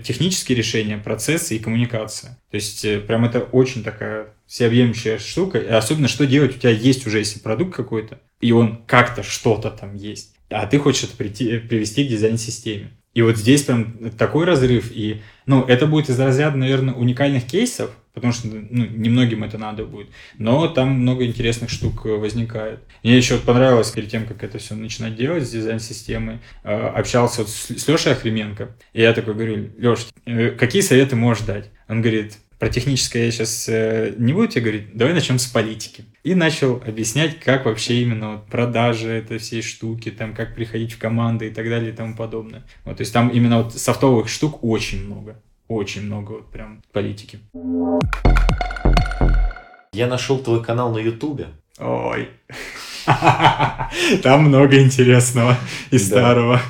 технические решения, процессы и коммуникация. То есть э, прям это очень такая всеобъемлющая штука. И особенно что делать, у тебя есть уже если продукт какой-то, и он как-то что-то там есть. А ты хочешь это прийти, привести к дизайн-системе. И вот здесь прям такой разрыв. И, ну, это будет из разряда, наверное, уникальных кейсов, потому что ну, немногим это надо будет. Но там много интересных штук э, возникает. Мне еще понравилось перед тем, как это все начинать делать с дизайн-системой, э, общался вот с, с Лешей Охременко. И я такой говорю, Леш, э, какие советы можешь дать? Он говорит, про техническое я сейчас не буду тебе говорить, давай начнем с политики. И начал объяснять, как вообще именно вот продажи этой всей штуки, там, как приходить в команды и так далее и тому подобное. Вот, то есть там именно вот софтовых штук очень много. Очень много вот прям политики. Я нашел твой канал на Ютубе. Ой. Там много интересного и старого.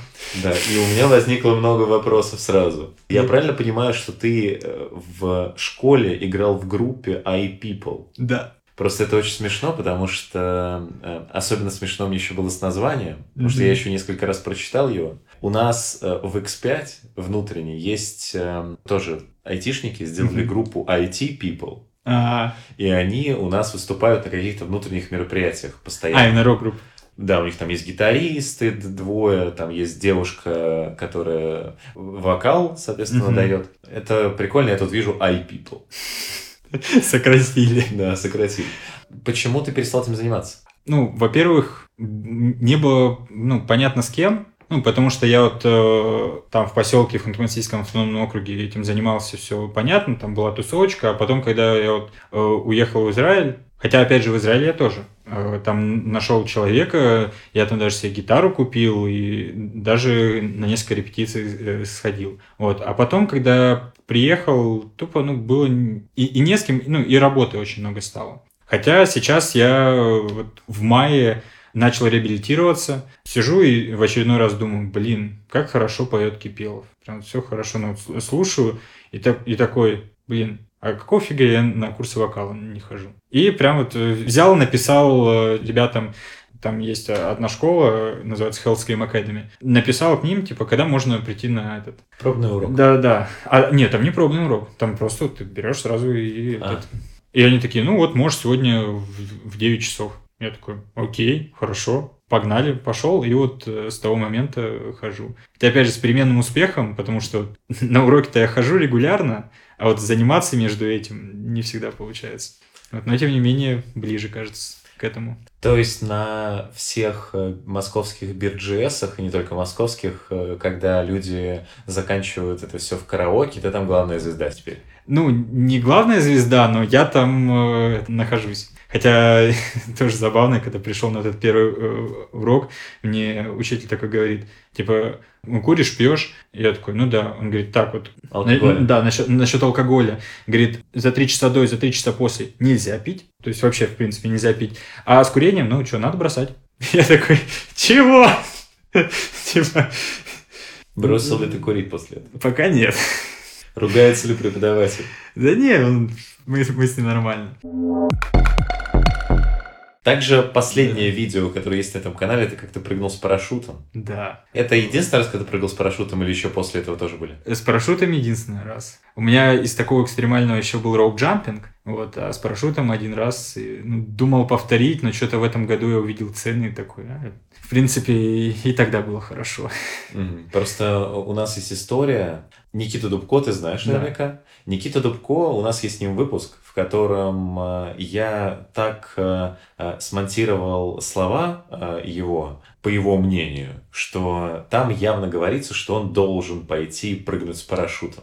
Да, и у меня возникло много вопросов сразу. Я правильно понимаю, что ты э, в школе играл в группе iPeople? Да. Просто это очень смешно, потому что э, особенно смешно мне еще было с названием, потому что я еще несколько раз прочитал его. У нас э, в X5 внутренней есть тоже айтишники, сделали Мгм. группу IT People, А, и они у нас выступают на каких-то внутренних мероприятиях а, постоянно. и на рок-групп. Да, у них там есть гитаристы двое, там есть девушка, которая вокал, соответственно, Мгм. дает. Это прикольно, я тут вижу iPeople. Сократили. Да, сократили. Почему ты перестал этим заниматься? Ну, во-первых, не было, ну, понятно с кем. Ну, потому что я вот э, там в поселке, в Ханты-Мансийском автономном округе этим занимался, все понятно, там была тусовочка, а потом, когда я вот э, уехал в Израиль, хотя, опять же, в Израиле я тоже, э, там нашел человека, я там даже себе гитару купил и даже на несколько репетиций э, сходил. Вот. А потом, когда приехал, тупо, ну, было и, и не с кем, ну, и работы очень много стало. Хотя сейчас я э, вот в мае начал реабилитироваться, сижу и в очередной раз думаю, блин, как хорошо поет Кипелов. Прям все хорошо ну, слушаю и, так, и такой, блин, а какого фига я на курсы вокала не хожу? И прям вот э, взял, написал э, ребятам, там есть одна школа, э, называется Hellscream Academy, написал к ним, типа, когда можно прийти на этот Пробный урок. да-да. А, нет, там не пробный урок. Там просто ты берешь сразу и... А. этот. И они такие, ну вот, можешь сегодня в, в 9 часов. Я такой, окей, хорошо, погнали, пошел, и вот э, с того момента хожу. И опять же, с переменным успехом, потому что на уроки-то я хожу регулярно, а вот заниматься между этим не всегда получается. Вот, но тем не менее, ближе, кажется, к этому. То есть на всех э, московских бирджесах, и не только московских, э, когда люди заканчивают это все в караоке, ты там главная звезда теперь. Ну, не главная звезда, но я там э, нахожусь. Хотя тоже забавно, когда пришел на этот первый э, урок, мне учитель такой говорит, типа, ну, куришь, пьешь? Я такой, ну да. Он говорит, так вот. Алкоголь. Да, насчет, насчет алкоголя. Говорит, за три часа до и за три часа после нельзя пить. То есть вообще, в принципе, нельзя пить. А с курением, ну что, надо бросать. Я такой, чего? Типа... Бросил ли ты курить после этого? Пока нет. Ругается ли преподаватель? Да не, он, мы, мы с ним нормально. Также последнее видео, которое есть на этом канале, это как ты прыгнул с парашютом. Да. Это единственный раз, когда ты прыгал с парашютом, или еще после этого тоже были? С парашютом единственный раз. У меня из такого экстремального еще был роуп-джампинг, вот, а с парашютом один раз и, ну, думал повторить, но что-то в этом году я увидел цены такой, а, в принципе, и, и тогда было хорошо. Просто у нас есть история. Никита Дубко, ты знаешь Да. наверняка. Никита Дубко, у нас есть с ним выпуск, котором э, я так э, э, смонтировал слова его, по его мнению, что там явно говорится, что он должен пойти прыгнуть с парашютом.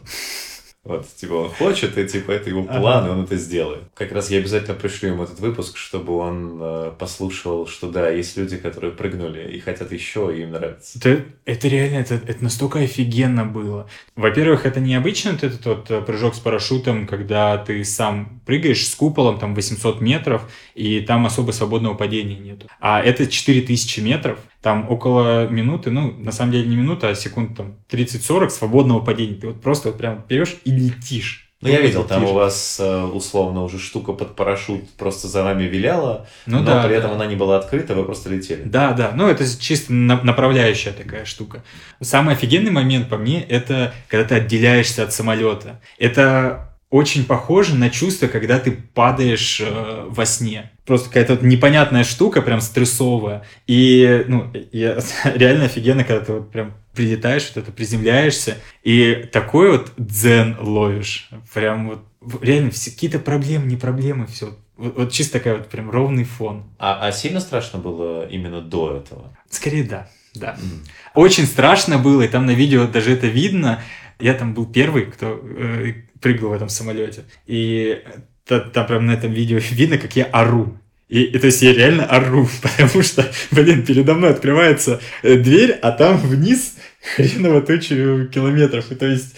Вот, типа, он хочет, и типа, это его план, Ага. и он это сделает. Как раз я обязательно пришлю ему этот выпуск, чтобы он э, послушал, что да, есть люди, которые прыгнули и хотят еще, и им нравится. Это, это реально, это, это настолько офигенно было. Во-первых, это необычно, вот этот вот э, прыжок с парашютом, когда ты сам прыгаешь с куполом, там 800 метров, и там особо свободного падения нету. А это 4000 метров, там около минуты, ну, на самом деле не минута, а секунд там 30-40 свободного падения. Ты вот просто вот прям берешь и летишь. Ну, я видел, там у вас э, условно уже штука под парашют просто за вами виляла, Ну но да, при да. этом она не была открыта, вы просто летели. Да, да, ну это чисто на- направляющая такая штука. Самый офигенный момент по мне это когда ты отделяешься от самолета. Это очень похоже на чувство, когда ты падаешь э, во сне. Просто какая-то вот непонятная штука, прям стрессовая. И, ну, я, реально офигенно, когда ты вот прям прилетаешь, вот это приземляешься, и такой вот дзен ловишь. Прям вот реально все какие-то проблемы, не проблемы, все. Вот, вот чисто такая вот прям ровный фон. А, а сильно страшно было именно до этого? Скорее да, да. М. Очень страшно было, и там на видео даже это видно. Я там был первый, кто э, прыгал в этом самолете. И там прям на этом видео видно, как я ору. И, и то есть я реально ору, потому что, блин, передо мной открывается э, дверь, а там вниз хреново тучу километров. И то есть...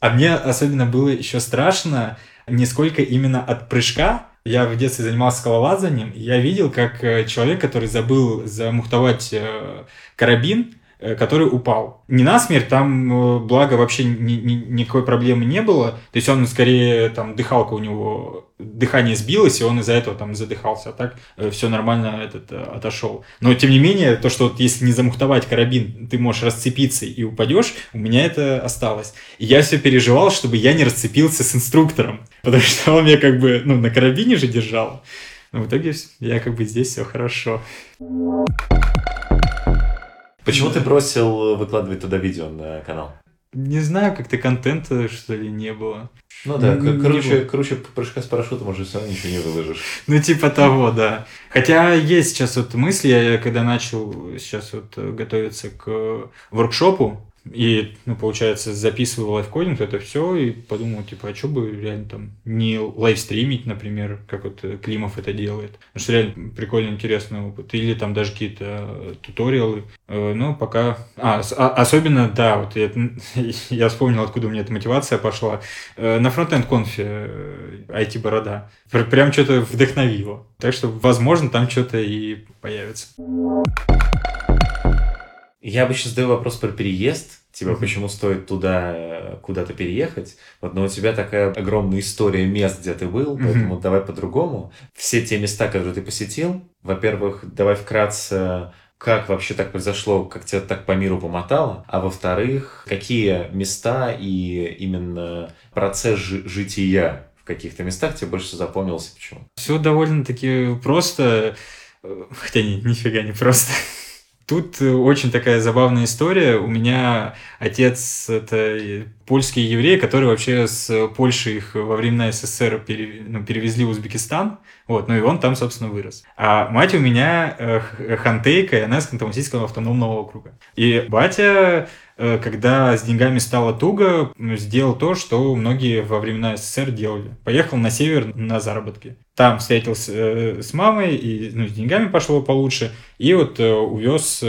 А мне особенно было еще страшно не сколько именно от прыжка. Я в детстве занимался скалолазанием, и я видел, как э, человек, который забыл замухтовать э, карабин, который упал. Не насмерть, там, э, благо, вообще ни- ни- никакой проблемы не было. То есть он скорее, там, дыхалка у него, дыхание сбилось, и он из-за этого там задыхался. А так все нормально этот, э, отошел. Но, тем не менее, то, что вот если не замухтовать карабин, ты можешь расцепиться и упадешь, у меня это осталось. И я все переживал, чтобы я не расцепился с инструктором. Потому что он меня как бы, ну, на карабине же держал. Но в итоге я как бы здесь все хорошо. Почему ты бросил выкладывать туда видео на канал? Не знаю, как-то контента, что ли, не было. Ну да, Не к- круче, было. круче прыжка с парашютом уже все равно ничего не выложишь. Ну, типа того, да. Хотя есть сейчас вот мысли, я когда начал сейчас вот э, готовиться к воркшопу, и, ну, получается, записываю лайфкодинг, это все, и подумал, типа, а что бы реально там не лайвстримить, например, как вот э, Климов это делает. Потому что реально прикольно интересный опыт. Или там даже какие-то э, туториалы. Э, Ну, пока... А, а- особенно, да, вот я, я вспомнил, откуда у меня эта мотивация пошла. На фронтенд конфе IT-борода. Пр- Прям что-то вдохновило. Так что, возможно, там что-то и появится. Я обычно задаю вопрос про переезд. Типа, Мгм. почему стоит туда э, куда-то переехать? Вот, но у тебя такая огромная история мест, где ты был, Мгм. поэтому давай по-другому. Все те места, которые ты посетил, во-первых, давай вкратце, как вообще так произошло, как тебя так по миру помотало, а во-вторых, какие места и именно процесс жи- жития в каких-то местах тебе больше запомнился, почему? Все довольно-таки просто, э, хотя ни, нифига не просто. Тут э, очень такая забавная история. У меня отец это польские евреи, которые вообще с Польши их во времена СССР пере, ну, перевезли в Узбекистан, вот, ну и он там, собственно, вырос. А мать у меня э, хантейка, и она из Ханты-Мансийского автономного округа. И батя когда с деньгами стало туго, сделал то, что многие во времена СССР делали. Поехал на север на заработки. Там встретился э, с мамой, и ну, с деньгами пошло получше, и вот э, увез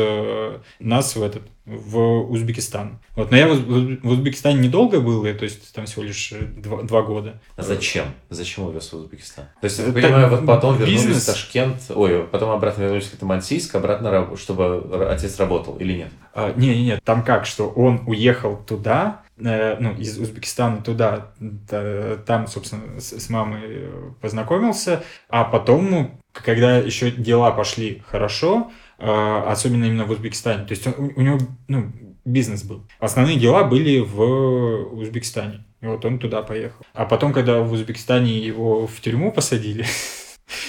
нас в этот в Узбекистан. Вот, но я в, Узбекистане недолго был, то есть там всего лишь два, два года. А зачем? Зачем увез в Узбекистан? То есть, я понимаю, вот потом бизнес... вернулись в Ташкент, ой, потом обратно вернулись в Мансийск, обратно, чтобы отец работал или нет? А, не, не, нет, там как, что он уехал туда, э, ну, из Узбекистана туда, да, там, собственно, с, мамой познакомился, а потом, ну, когда еще дела пошли хорошо, э, особенно именно в Узбекистане, то есть он, у, у него, ну, бизнес был. Основные дела были в Узбекистане. И вот он туда поехал. А потом, когда в Узбекистане его в тюрьму посадили,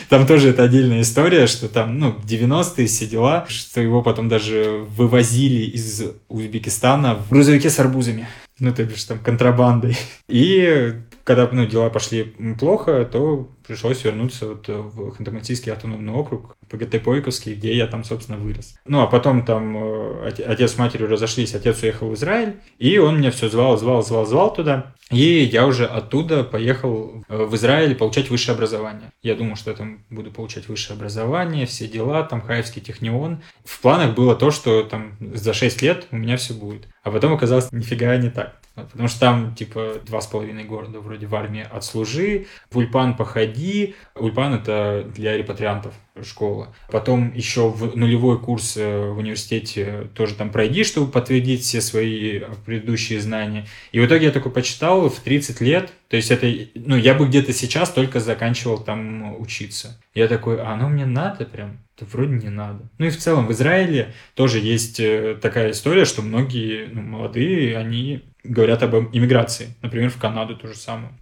Там тоже это отдельная история, что там, ну, 90-е все дела, что его потом даже вывозили из Узбекистана в грузовике с арбузами. Ну, то бишь там контрабандой. И когда ну, дела пошли плохо, то пришлось вернуться вот в Ханты-Мансийский автономный округ, ПГТ Пойковский, где я там, собственно, вырос. Ну, а потом там э, отец с матерью разошлись, отец уехал в Израиль, и он меня все звал, звал, звал, звал туда. И я уже оттуда поехал э, в Израиль получать высшее образование. Я думал, что я там буду получать высшее образование, все дела, там Хаевский технион. В планах было то, что там за 6 лет у меня все будет. А потом оказалось нифига не так. Потому что там, типа, два с половиной города вроде в армии отслужи, в Ульпан походи. Ульпан — это для репатриантов школа. Потом еще в нулевой курс э, в университете тоже там пройди, чтобы подтвердить все свои предыдущие знания. И в итоге я такой почитал в 30 лет, то есть это, ну, я бы где-то сейчас только заканчивал там учиться. Я такой, а оно мне надо прям? Да вроде не надо. Ну и в целом в Израиле тоже есть э, такая история, что многие ну, молодые, они говорят об иммиграции. Например, в Канаду то же самое.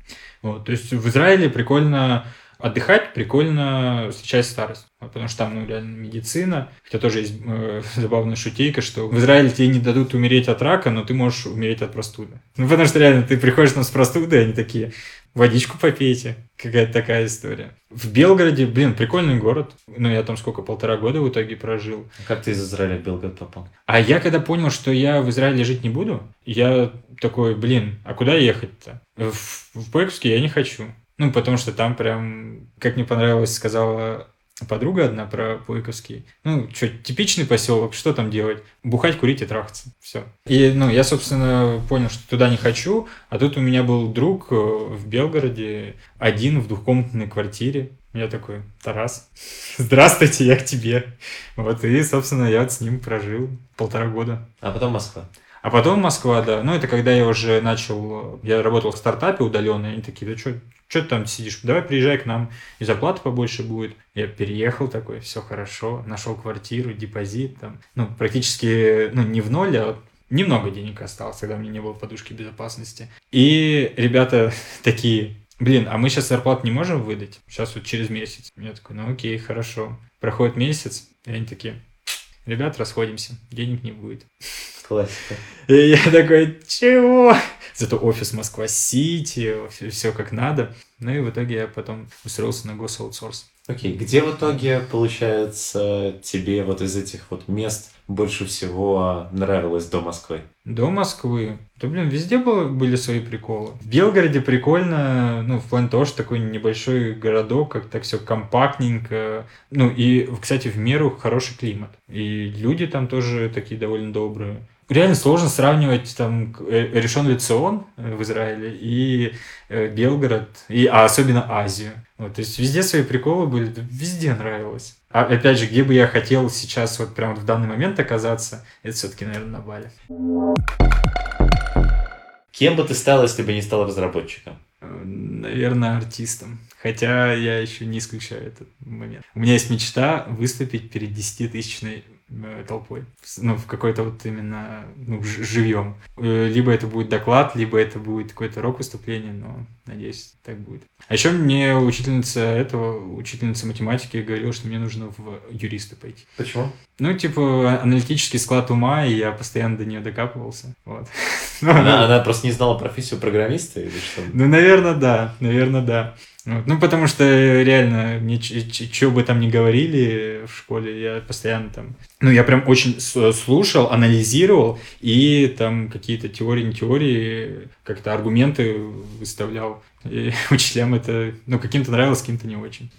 Вот, то есть в Израиле прикольно отдыхать, прикольно встречать старость. Потому что там, ну, реально медицина. Хотя тоже есть э, забавная шутейка, что в Израиле тебе не дадут умереть от рака, но ты можешь умереть от простуды. Ну, потому что реально ты приходишь там с простудой, они такие, водичку попейте. Какая-то такая история. В Белгороде, блин, прикольный город. Ну, я там сколько, полтора года в итоге прожил. Как ты из Израиля в Белгород попал? А я когда понял, что я в Израиле жить не буду, я такой, блин, а куда ехать-то? В, в Пойковске я не хочу. Ну, потому что там прям, как мне понравилось, сказала подруга одна про Пойковский. Ну, что, типичный поселок, что там делать? Бухать, курить и трахаться. Все. И, ну, я, собственно, понял, что туда не хочу, а тут у меня был друг э, в Белгороде, один в двухкомнатной квартире. Я такой, Тарас, здравствуйте, я к тебе. Вот, и, собственно, я с ним прожил полтора года. А потом Москва. А потом Москва, да. Ну, это когда я уже начал... Я работал в стартапе удаленно, и они такие, да что, что ты там сидишь? Давай приезжай к нам, и зарплата побольше будет. Я переехал такой, все хорошо, нашел квартиру, депозит там. Ну, практически, ну, не в ноль, а немного денег осталось, когда у меня не было подушки безопасности. И ребята такие, блин, а мы сейчас зарплату не можем выдать? Сейчас вот через месяц. Я такой, ну окей, хорошо. Проходит месяц, и они такие, ребят, расходимся, денег не будет. Классика. И я такой, чего? Зато офис Москва-Сити, все, все как надо. Ну и в итоге я потом устроился на госаутсорс. Окей, okay. где в итоге, получается, тебе вот из этих вот мест больше всего нравилось до Москвы? До Москвы. Да, блин, везде было, были свои приколы. В Белгороде прикольно, ну, в плане того, что такой небольшой городок, как так все компактненько. Ну, и, кстати, в меру хороший климат. И люди там тоже такие довольно добрые реально сложно сравнивать там э, решен Лицион э, в Израиле и э, Белгород, и, а особенно Азию. Вот, то есть везде свои приколы были, везде нравилось. А опять же, где бы я хотел сейчас вот прямо в данный момент оказаться, это все-таки, наверное, на Бали. Кем бы ты стал, если бы не стал разработчиком? Наверное, артистом. Хотя я еще не исключаю этот момент. У меня есть мечта выступить перед 10-тысячной э, толпой. Ну, в какой-то вот именно ну, живьем. Э, либо это будет доклад, либо это будет какое-то рок-выступление, но надеюсь, так будет. А еще мне учительница этого, учительница математики говорила, что мне нужно в юристы пойти. Почему? Ну, типа, аналитический склад ума, и я постоянно до нее докапывался. Вот. Она, она просто не знала профессию программиста или что? Ну, наверное, да. Наверное, да. Вот. Ну, потому что реально, мне что бы там ни говорили в школе, я постоянно там... Ну, я прям очень слушал, анализировал и там какие-то теории, не теории, как-то аргументы выставлял. И учителям это, ну, каким-то нравилось, каким-то не очень.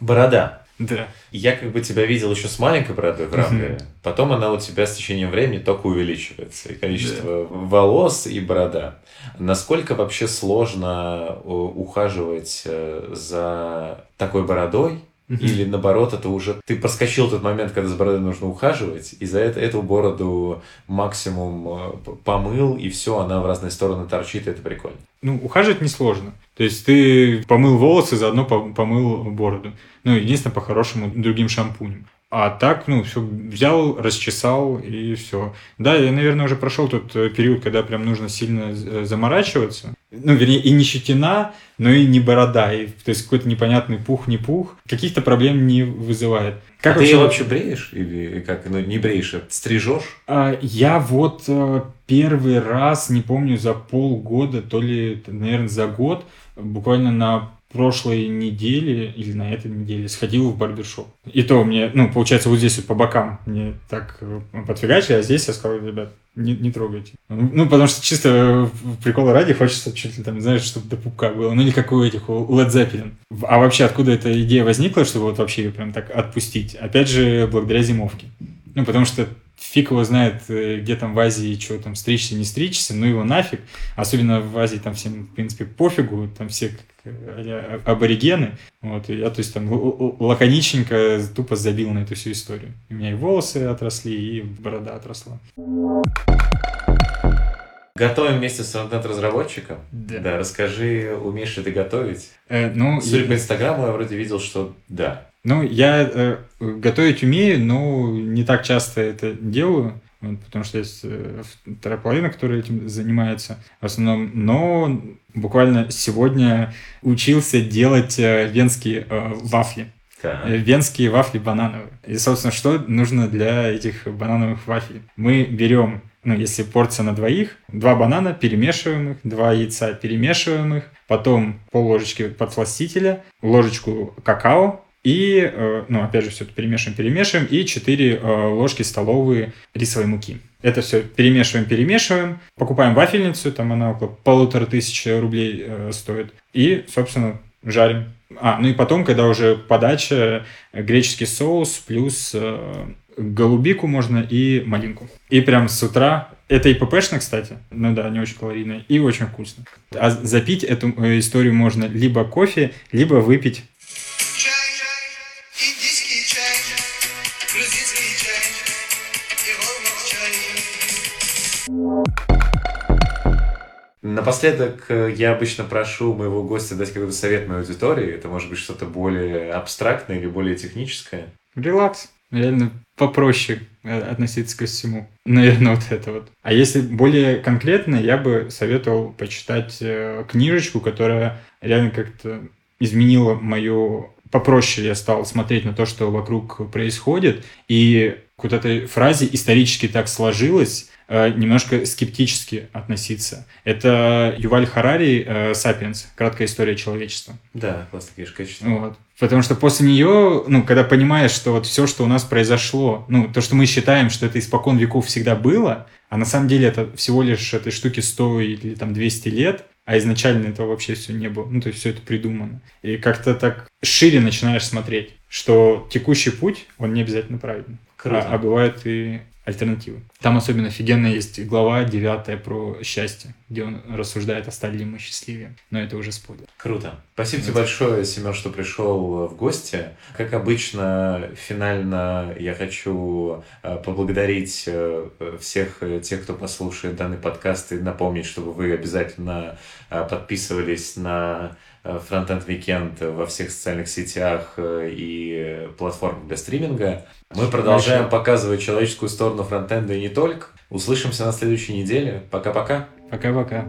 Борода. Да. Я как бы тебя видел еще с маленькой бородой в рамке, потом она у тебя с течением времени только увеличивается. И количество да. волос, и борода. Насколько вообще сложно э, ухаживать э, за такой бородой? Или наоборот, это уже ты проскочил тот момент, когда за бородой нужно ухаживать, и за это эту бороду максимум э, помыл, и все, она в разные стороны торчит, и это прикольно. Ну, ухаживать несложно. То есть ты помыл волосы, заодно помыл бороду. Ну, единственное, по-хорошему, другим шампунем. А так, ну, все взял, расчесал и все. Да, я, наверное, уже прошел тот э, период, когда прям нужно сильно э, заморачиваться. Ну, вернее, и не щетина, но и не борода. И, то есть какой-то непонятный пух, не пух. Каких-то проблем не вызывает. Как а вообще... ты ее вообще бреешь? Или как? Ну, не бреешь, а стрижешь? А, я вот э, первый раз, не помню, за полгода, то ли, наверное, за год, буквально на прошлой неделе или на этой неделе сходил в барбершоп. И то мне, ну, получается, вот здесь вот по бокам мне так э, подфигачили, а здесь я сказал, ребят, не, не трогайте. Ну, потому что чисто прикола ради хочется чуть ли там, знаешь, чтобы до пупка было. Ну, или как у этих, у Led Zeppelin. А вообще, откуда эта идея возникла, чтобы вот вообще ее прям так отпустить? Опять же, благодаря зимовке. Ну, потому что фиг его знает, э, где там в Азии, что там, стричься, не стричься, ну его нафиг. Особенно в Азии там всем, в принципе, пофигу, там все э, аборигены. Вот, и я, то есть, там лаконичненько тупо забил на эту всю историю. У меня и волосы отросли, и борода отросла. Готовим вместе с интернет-разработчиком? Да. Да, расскажи, умеешь ли ты готовить? Э, ну, Судя я... по Инстаграму, я вроде видел, что да. Ну, я э, готовить умею, но не так часто это делаю, вот, потому что есть э, вторая половина, которая этим занимается в основном. Но буквально сегодня учился делать э, венские э, вафли. Так. Э, венские вафли банановые. И, собственно, что нужно для этих банановых вафель? Мы берем, ну, если порция на двоих, два банана перемешиваем их, два яйца перемешиваем их, потом пол ложечки подсластителя, ложечку какао, и, э, ну, опять же, все это перемешиваем, перемешиваем, и 4 э, ложки столовые рисовой муки. Это все перемешиваем, перемешиваем, покупаем вафельницу, там она около полутора тысяч рублей э, стоит, и, собственно, жарим. А, ну и потом, когда уже подача, греческий соус плюс голубику можно и малинку. И прям с утра это и ППшно, кстати. Ну да, не очень калорийно и очень вкусно. А запить эту историю можно либо кофе, либо выпить Напоследок э, я обычно прошу моего гостя дать какой-то совет моей аудитории. Это может быть что-то более абстрактное или более техническое. Релакс. Реально попроще э, относиться ко всему. Наверное, вот это вот. А если более конкретно, я бы советовал почитать э, книжечку, которая реально как-то изменила мою... Попроще я стал смотреть на то, что вокруг происходит. И к вот этой фразе исторически так сложилось, немножко скептически относиться. Это Юваль Харари э, «Сапиенс. Краткая история человечества». Да, классная книжка, Вот. Потому что после нее, ну, когда понимаешь, что вот все, что у нас произошло, ну, то, что мы считаем, что это испокон веков всегда было, а на самом деле это всего лишь этой штуки 100 или там 200 лет, а изначально этого вообще все не было. Ну, то есть все это придумано. И как-то так шире начинаешь смотреть, что текущий путь, он не обязательно правильный. Круто. А, а бывает и альтернативы. Там особенно офигенно есть глава девятая про счастье. где он рассуждает, остались ли мы счастливее. Но это уже спойлер. Круто. Спасибо тебе большое, Семен, что пришел в гости. Как обычно, финально я хочу э, поблагодарить э, всех тех, кто послушает данный подкаст, и напомнить, чтобы вы обязательно э, подписывались на Frontend Weekend во всех социальных сетях и платформах для стриминга. Мы продолжаем Хорошо. показывать человеческую сторону фронтенда и не только. Услышимся на следующей неделе. Пока-пока. Пока-пока.